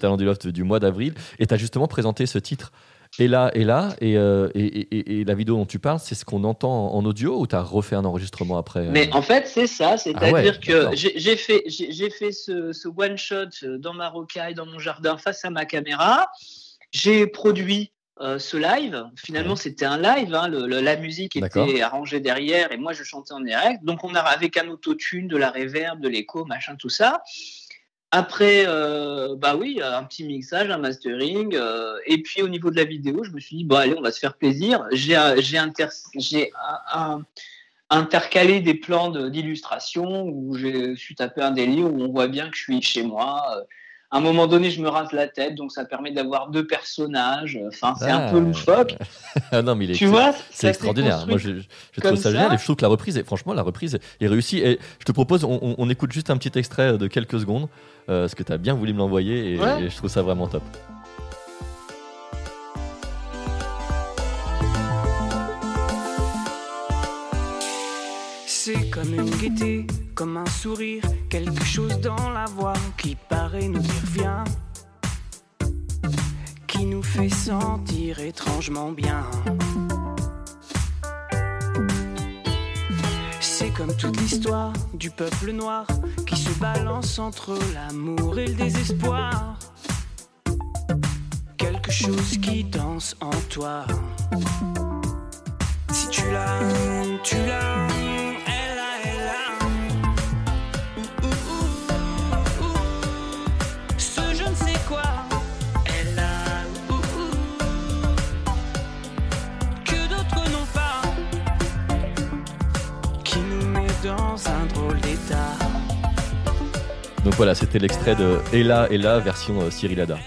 talent du loft du mois d'avril, et tu as justement présenté ce titre. Et là, et là, et, et, et, la vidéo dont tu parles, c'est ce qu'on entend en audio ou tu as refait un enregistrement après Mais en fait, c'est ça, c'est-à-dire ah que j'ai fait, fait ce, ce one-shot dans ma rocaille, dans mon jardin, face à ma caméra. J'ai produit euh, ce live. Finalement, c'était un live. Hein, la musique était arrangée derrière et moi, je chantais en direct. Donc, on a avec un autotune, de la reverb, de l'écho, machin, tout ça. Après, euh, bah oui, un petit mixage, un mastering. Euh, et puis, au niveau de la vidéo, je me suis dit, bon, allez, on va se faire plaisir. J'ai intercalé des plans d'illustration où je suis tapé un délire où on voit bien que je suis chez moi à un moment donné, je me rase la tête, donc ça permet d'avoir deux personnages. Enfin, c'est un peu loufoque. ah non, mais tu vois, c'est extraordinaire. Moi, je, trouve ça, génial et je trouve que la reprise, est, franchement, la reprise est réussie. Et je te propose, on, écoute juste un petit extrait de quelques secondes, euh, parce que tu as bien voulu me l'envoyer et, et je trouve ça vraiment top. C'est comme une gaieté, comme un sourire, quelque chose dans la voix qui paraît nous dire viens, qui nous fait sentir étrangement bien. C'est comme toute l'histoire du peuple noir qui se balance entre l'amour et le désespoir. Quelque chose qui danse en toi. Si tu l'as, tu l'as. Donc voilà, c'était l'extrait de Ella Ella version euh, Cyril Ada.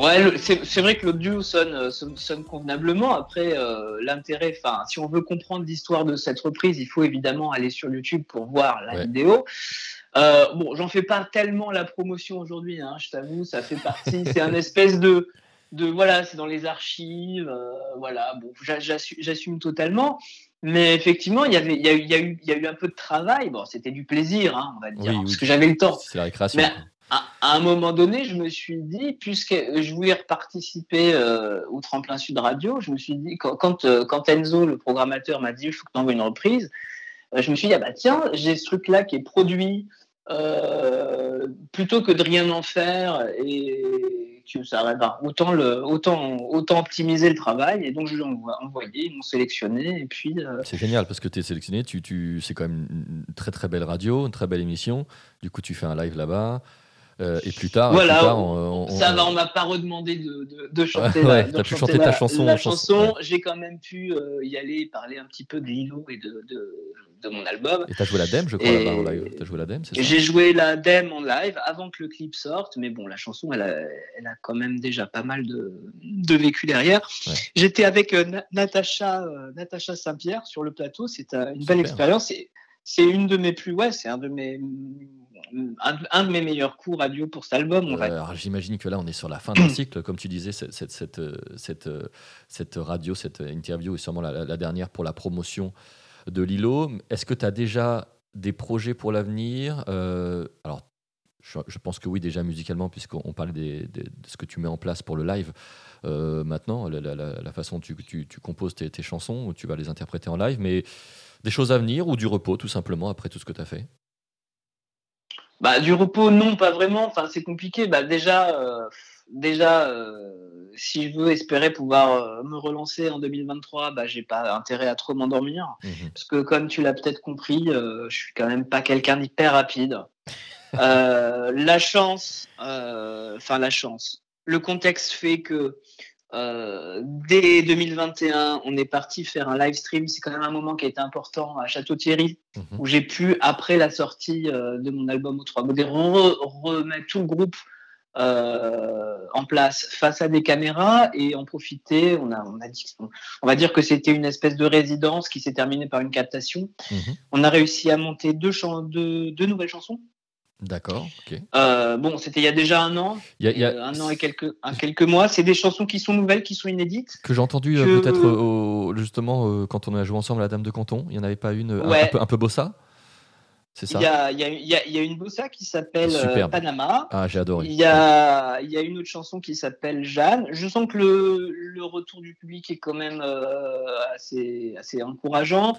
Ouais, c'est vrai que l'audio sonne, euh, sonne, convenablement. Après, euh, l'intérêt, enfin, si on veut comprendre l'histoire de cette reprise, il faut évidemment aller sur YouTube pour voir la vidéo. bon, j'en fais pas tellement la promotion aujourd'hui, hein, je t'avoue, ça fait partie, c'est un espèce de, de voilà, c'est dans les archives, voilà, bon, j'assume totalement. Mais effectivement, il y, avait, il, y a eu, il, y a eu, il y a eu un peu de travail. Bon, c'était du plaisir, hein, on va dire, parce que j'avais le temps. C'est la récréation. Mais à, un moment donné, je me suis dit, puisque je voulais participer euh, au Tremplin Sud Radio, je me suis dit, quand, quand, euh, quand Enzo, le programmateur, m'a dit, il faut que tu envoies une reprise, euh, je me suis dit, ah bah tiens, j'ai ce truc-là qui est produit, plutôt que de rien en faire et ça autant, le, autant, autant optimiser le travail. Et donc, je l'ai envoyé, ils m'ont sélectionné. Et puis. Euh, c'est génial parce que tu es sélectionné. Tu, tu, c'est quand même une très très belle radio, une très belle émission. Du coup, tu fais un live là-bas. Euh, et plus tard, voilà, on, ça va, on m'a pas redemandé de, de, chanter, ouais, pu chanter ta chanson. La chanson, j'ai quand même pu euh, y aller parler un petit peu de Lilo et de, de mon album. Et tu as joué la dème, je crois, là-bas en live. As joué la dème, J'ai joué la dème en live avant que le clip sorte, mais bon, la chanson, elle a, elle a quand même déjà pas mal de, de vécu derrière. J'étais avec euh, Natacha, euh, Natacha Saint-Pierre sur le plateau. C'est une belle expérience. C'est une de mes plus, ouais, c'est un de mes un, de mes meilleurs coups radio pour cet album. J'imagine que là, on est sur la fin d'un cycle. Comme tu disais, cette, cette, cette, cette, radio, cette interview est sûrement la, la, dernière pour la promotion de Lilo. Est-ce que tu as déjà des projets pour l'avenir? Euh, Alors, je, pense que oui, déjà musicalement, puisqu'on parlait de ce que tu mets en place pour le live. Euh, maintenant, la, façon dont tu, tu, composes tes, tes, chansons, tu vas les interpréter en live, mais des choses à venir ou du repos, tout simplement, après tout ce que tu as fait? Bah, Du repos, non, pas vraiment. Enfin, c'est compliqué. Bah, déjà, euh, déjà euh, si je veux espérer pouvoir me relancer en 2023, bah, j'ai pas intérêt à trop m'endormir. Mmh Parce que, comme tu l'as peut-être compris, je suis quand même pas quelqu'un d'hyper rapide. Euh, la chance, euh, enfin la chance. Le contexte fait que euh, dès 2021, on est parti faire un live stream. C'est quand même un moment qui a été important à Château-Thierry, mhm. où j'ai pu, après la sortie de mon album au 3 remettre tout le groupe en place face à des caméras et en profiter. On, a, on, a dit, on va dire que c'était une espèce de résidence qui s'est terminée par une captation. Mhm. On a réussi à monter deux, deux, deux nouvelles chansons D'accord. Euh, bon, c'était il y a déjà un an, il y a, euh, un an et quelques, quelques mois. C'est des chansons qui sont nouvelles, qui sont inédites. Que j'ai entendu euh, peut-être justement quand on a joué ensemble à la Dame de Canton. Il n'y en avait pas une un, peu, un peu bossa c'est ça? Il y a, y, une bossa qui s'appelle Panama. Ah, j'ai adoré. Il y a, y a une autre chanson qui s'appelle Jeanne. Je sens que le, le, retour du public est quand même assez, assez encourageant.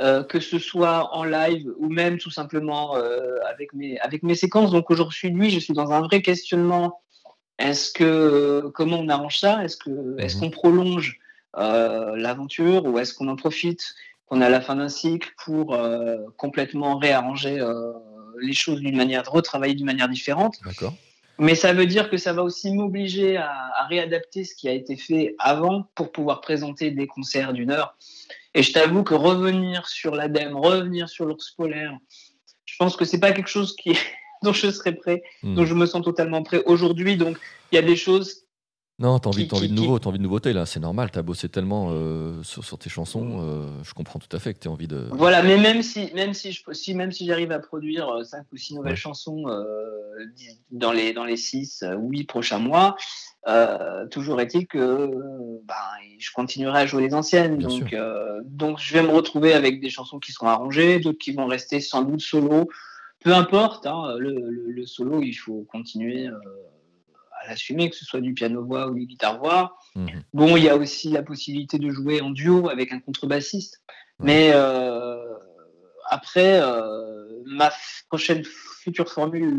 Euh, que ce soit en live ou même tout simplement euh, avec, mes, avec mes séquences. Donc aujourd'hui, je suis dans un vrai questionnement. Est-ce que comment on arrange ça? Est-ce que est-ce mhm. qu'on prolonge euh, l'aventure ou est-ce qu'on en profite qu'on a la fin d'un cycle pour complètement réarranger les choses d'une manière, retravailler d'une manière différente? D'accord. Mais ça veut dire que ça va aussi m'obliger à, à, réadapter ce qui a été fait avant pour pouvoir présenter des concerts d'une heure. Et je t'avoue que revenir sur l'ADEME, revenir sur l'ours polaire, je pense que c'est pas quelque chose qui, dont je serais prêt, hmm. dont je me sens totalement prêt aujourd'hui. Donc, il y a des choses non, t'as envie, envie, de nouveau, as envie de nouveauté là, c'est normal. T'as bossé tellement euh, sur, tes chansons, euh, je comprends tout à fait que t'aies envie de. Voilà, mais même si, même si, je, si même si j'arrive à produire 5 euh, ou 6 nouvelles chansons dans les dans les 6 8 prochains mois, toujours est-il que ben, je continuerai à jouer les anciennes. donc, donc je vais me retrouver avec des chansons qui seront arrangées, d'autres qui vont rester sans doute solo. Peu importe, hein, le, le, solo, il faut continuer à l'assumer, que ce soit du piano-voix ou du guitare-voix. Mhm. Bon, il y a aussi la possibilité de jouer en duo avec un contrebassiste. Mais euh, après, euh, ma prochaine future formule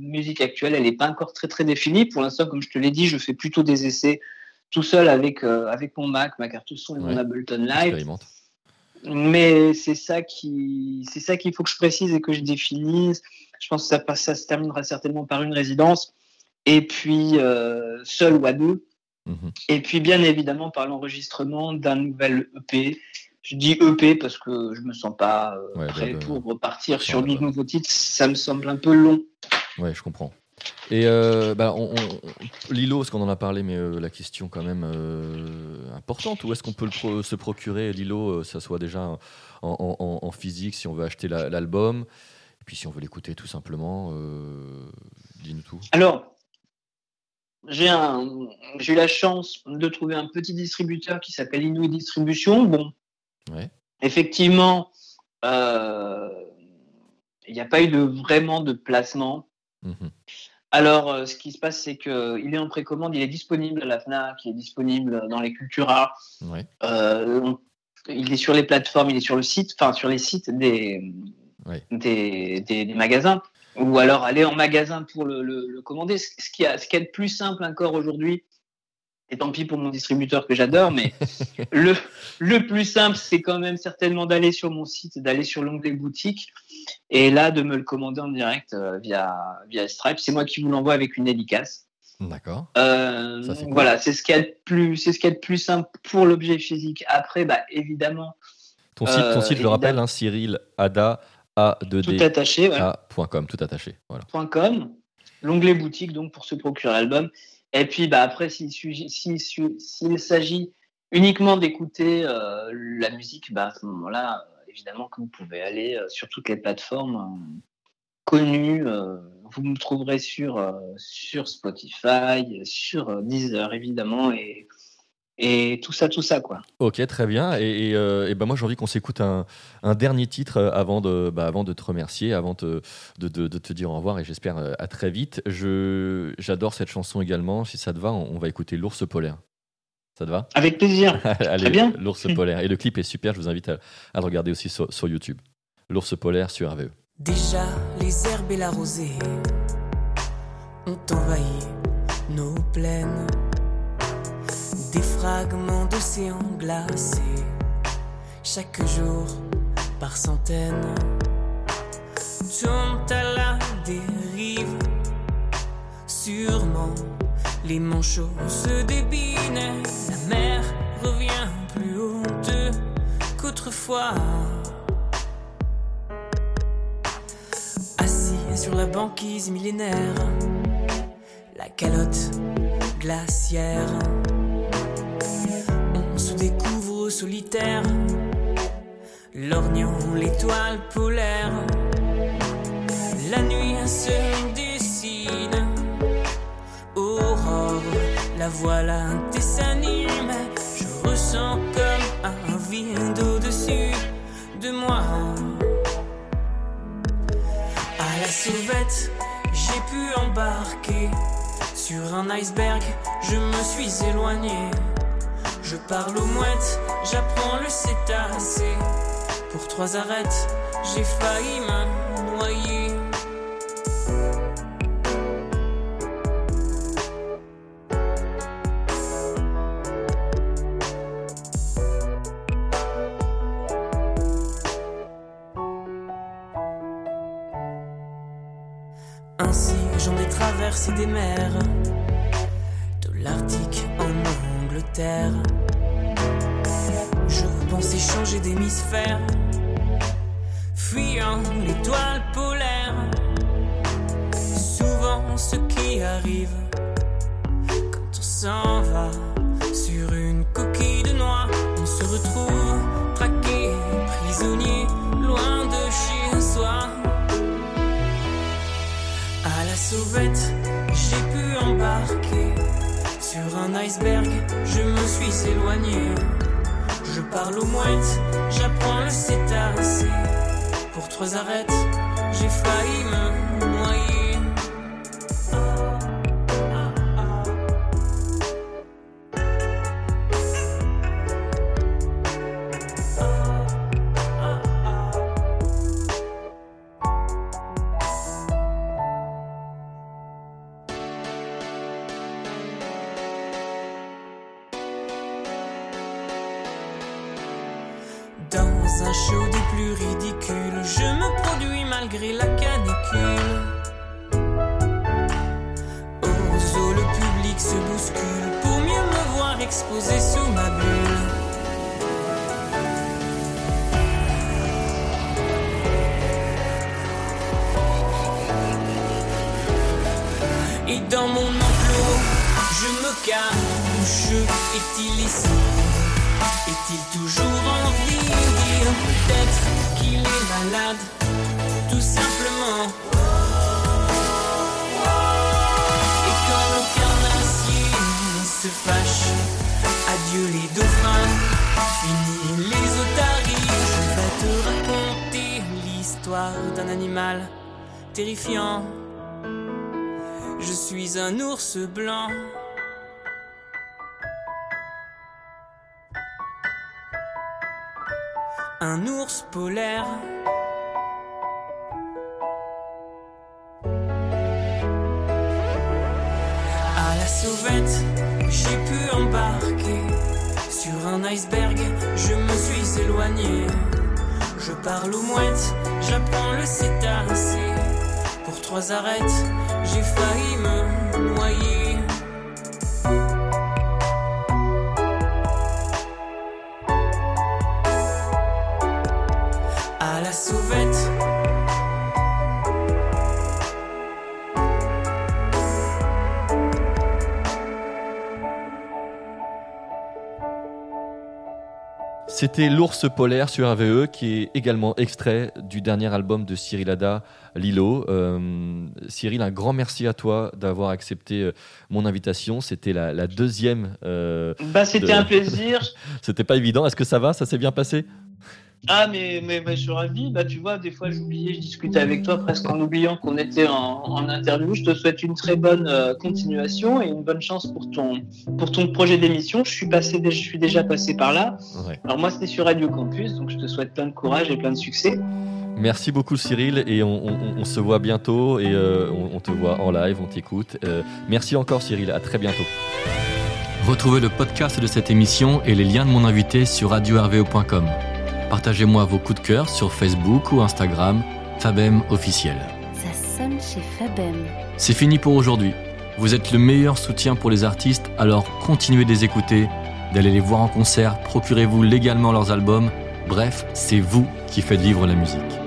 musique actuelle, elle n'est pas encore très très définie. Pour l'instant, comme je te l'ai dit, je fais plutôt des essais tout seul avec, euh, avec mon Mac, ma carte son et mon Ableton Live. Mais c'est ça qui, c'est ça qu'il faut que je précise et que je définisse. Je pense que ça, ça se terminera certainement par une résidence et puis euh, seul ou à deux. Et puis bien évidemment par l'enregistrement d'un nouvel EP. Je dis EP parce que je me sens pas euh, prêt pour repartir sur de nouveaux titres. Ça me semble un peu long. Ouais, je comprends. Et euh, bah, Lilo, parce qu'on en a parlé, mais la question quand même importante, où est-ce qu'on peut se procurer Lilo, ça soit déjà en, physique si on veut acheter l'album, et puis si on veut l'écouter tout simplement, dis-nous tout. Alors, j'ai eu la chance de trouver un petit distributeur qui s'appelle Inouï Distribution. Bon, effectivement, euh, il n'y a pas eu de, vraiment de placement. Mhm. Alors, euh, ce qui se passe, c'est qu'il est en précommande, il est disponible à la FNAC, il est disponible dans les Cultura. Euh, il est sur les plateformes, il est sur le site, enfin sur les sites des, des magasins ou alors aller en magasin pour le, commander. Ce, qui a, ce qui est le plus simple encore aujourd'hui, et tant pis pour mon distributeur que j'adore, mais le, le plus simple, c'est quand même certainement d'aller sur mon site, d'aller sur l'onglet boutique, et là, de me le commander en direct euh, via, via Stripe. C'est moi qui vous l'envoie avec une dédicace. D'accord. Euh, voilà, c'est ce qui est plus, c'est ce qui est le plus simple pour l'objet physique. Après, bah évidemment. Ton site, ton site, je le rappelle, hein, Cyril Ada a 2 d tout attaché, .com, tout attaché. Voilà. .com, l'onglet boutique donc pour se procurer l'album. Et puis bah, après, s'il s'agit uniquement d'écouter euh, la musique, bah, à ce moment-là, euh, évidemment que vous pouvez aller euh, sur toutes les plateformes connues. vous me trouverez sur, sur Spotify, sur Deezer évidemment, et et tout ça, tout ça, quoi. Ok, très bien. Et, et, ben moi, j'ai envie qu'on s'écoute un, un, dernier titre avant de, bah, avant de te remercier, avant de, de, de, te dire au revoir et j'espère à très vite. J'adore cette chanson également. Si ça te va, on, va écouter L'ours polaire. Ça te va? Avec plaisir. Allez, très bien. L'ours polaire. Et le clip est super. Je vous invite à, à le regarder aussi sur, sur YouTube. L'ours polaire sur RVE. Déjà, les herbes et la rosée ont envahi nos plaines. Des fragments d'océan glacés, chaque jour par centaines, tournent à la dérive. Sûrement, les manchots se débinent. La mer revient plus haute qu'autrefois. sur la banquise millénaire, la calotte glaciaire. Solitaire, lorgnant l'étoile polaire. La nuit se dessine, aurore, la voilà s'anime. Je ressens comme un vide au-dessus de moi la sauvette, j'ai pu embarquer sur un iceberg, je me suis éloigné. Je parle aux mouettes, j'apprends le cétacé. Pour trois arêtes, j'ai failli me noyer. des mers, de l'Arctique Je pensais changer d'hémisphère, fuyant l'étoile polaire. Souvent, ce qui arrive quand on s'en va sur une coquille de noix, on se retrouve traqué, prisonnier, loin de chez soi. À la sauvette sur un iceberg, je me suis éloigné. Je parle aux mouettes, j'apprends le cétacé. Pour trois arêtes, j'ai failli me blanc. Un ours polaire. À la sauvette, j'ai pu embarquer sur un iceberg. Je me suis éloigné. Je parle aux mouettes, j'apprends le cétacé trois arêtes, j'ai failli me noyer. C'était L'ours polaire sur RVE, qui est également extrait du dernier album de Cyril Ada, Lilo. Euh, Cyril, un grand merci à toi d'avoir accepté euh, mon invitation. C'était la, deuxième. Euh, bah, c'était un plaisir. C'était pas évident. Est-ce que ça va? Ça s'est bien passé? Ah, mais, mais, je suis ravi. Bah, tu vois, des fois, j'oubliais, je discutais avec toi presque en oubliant qu'on était en, interview. Je te souhaite une très bonne euh, continuation et une bonne chance pour ton, pour ton projet d'émission. Je suis, passé, je suis déjà passé par là. Alors, moi, c'était sur Radio Campus, donc je te souhaite plein de courage et plein de succès. Merci beaucoup Cyril et on, se voit bientôt et euh, on, te voit en live, on t'écoute. Euh, merci encore Cyril, à très bientôt. Retrouvez le podcast de cette émission et les liens de mon invité sur radio-rvo.com. Partagez-moi vos coups de cœur sur Facebook ou Instagram, Fabem officiel. Ça sonne chez Fabem. C'est fini pour aujourd'hui. Vous êtes le meilleur soutien pour les artistes, alors continuez de les écouter, d'aller les voir en concert, procurez-vous légalement leurs albums. Bref, c'est vous qui faites vivre la musique.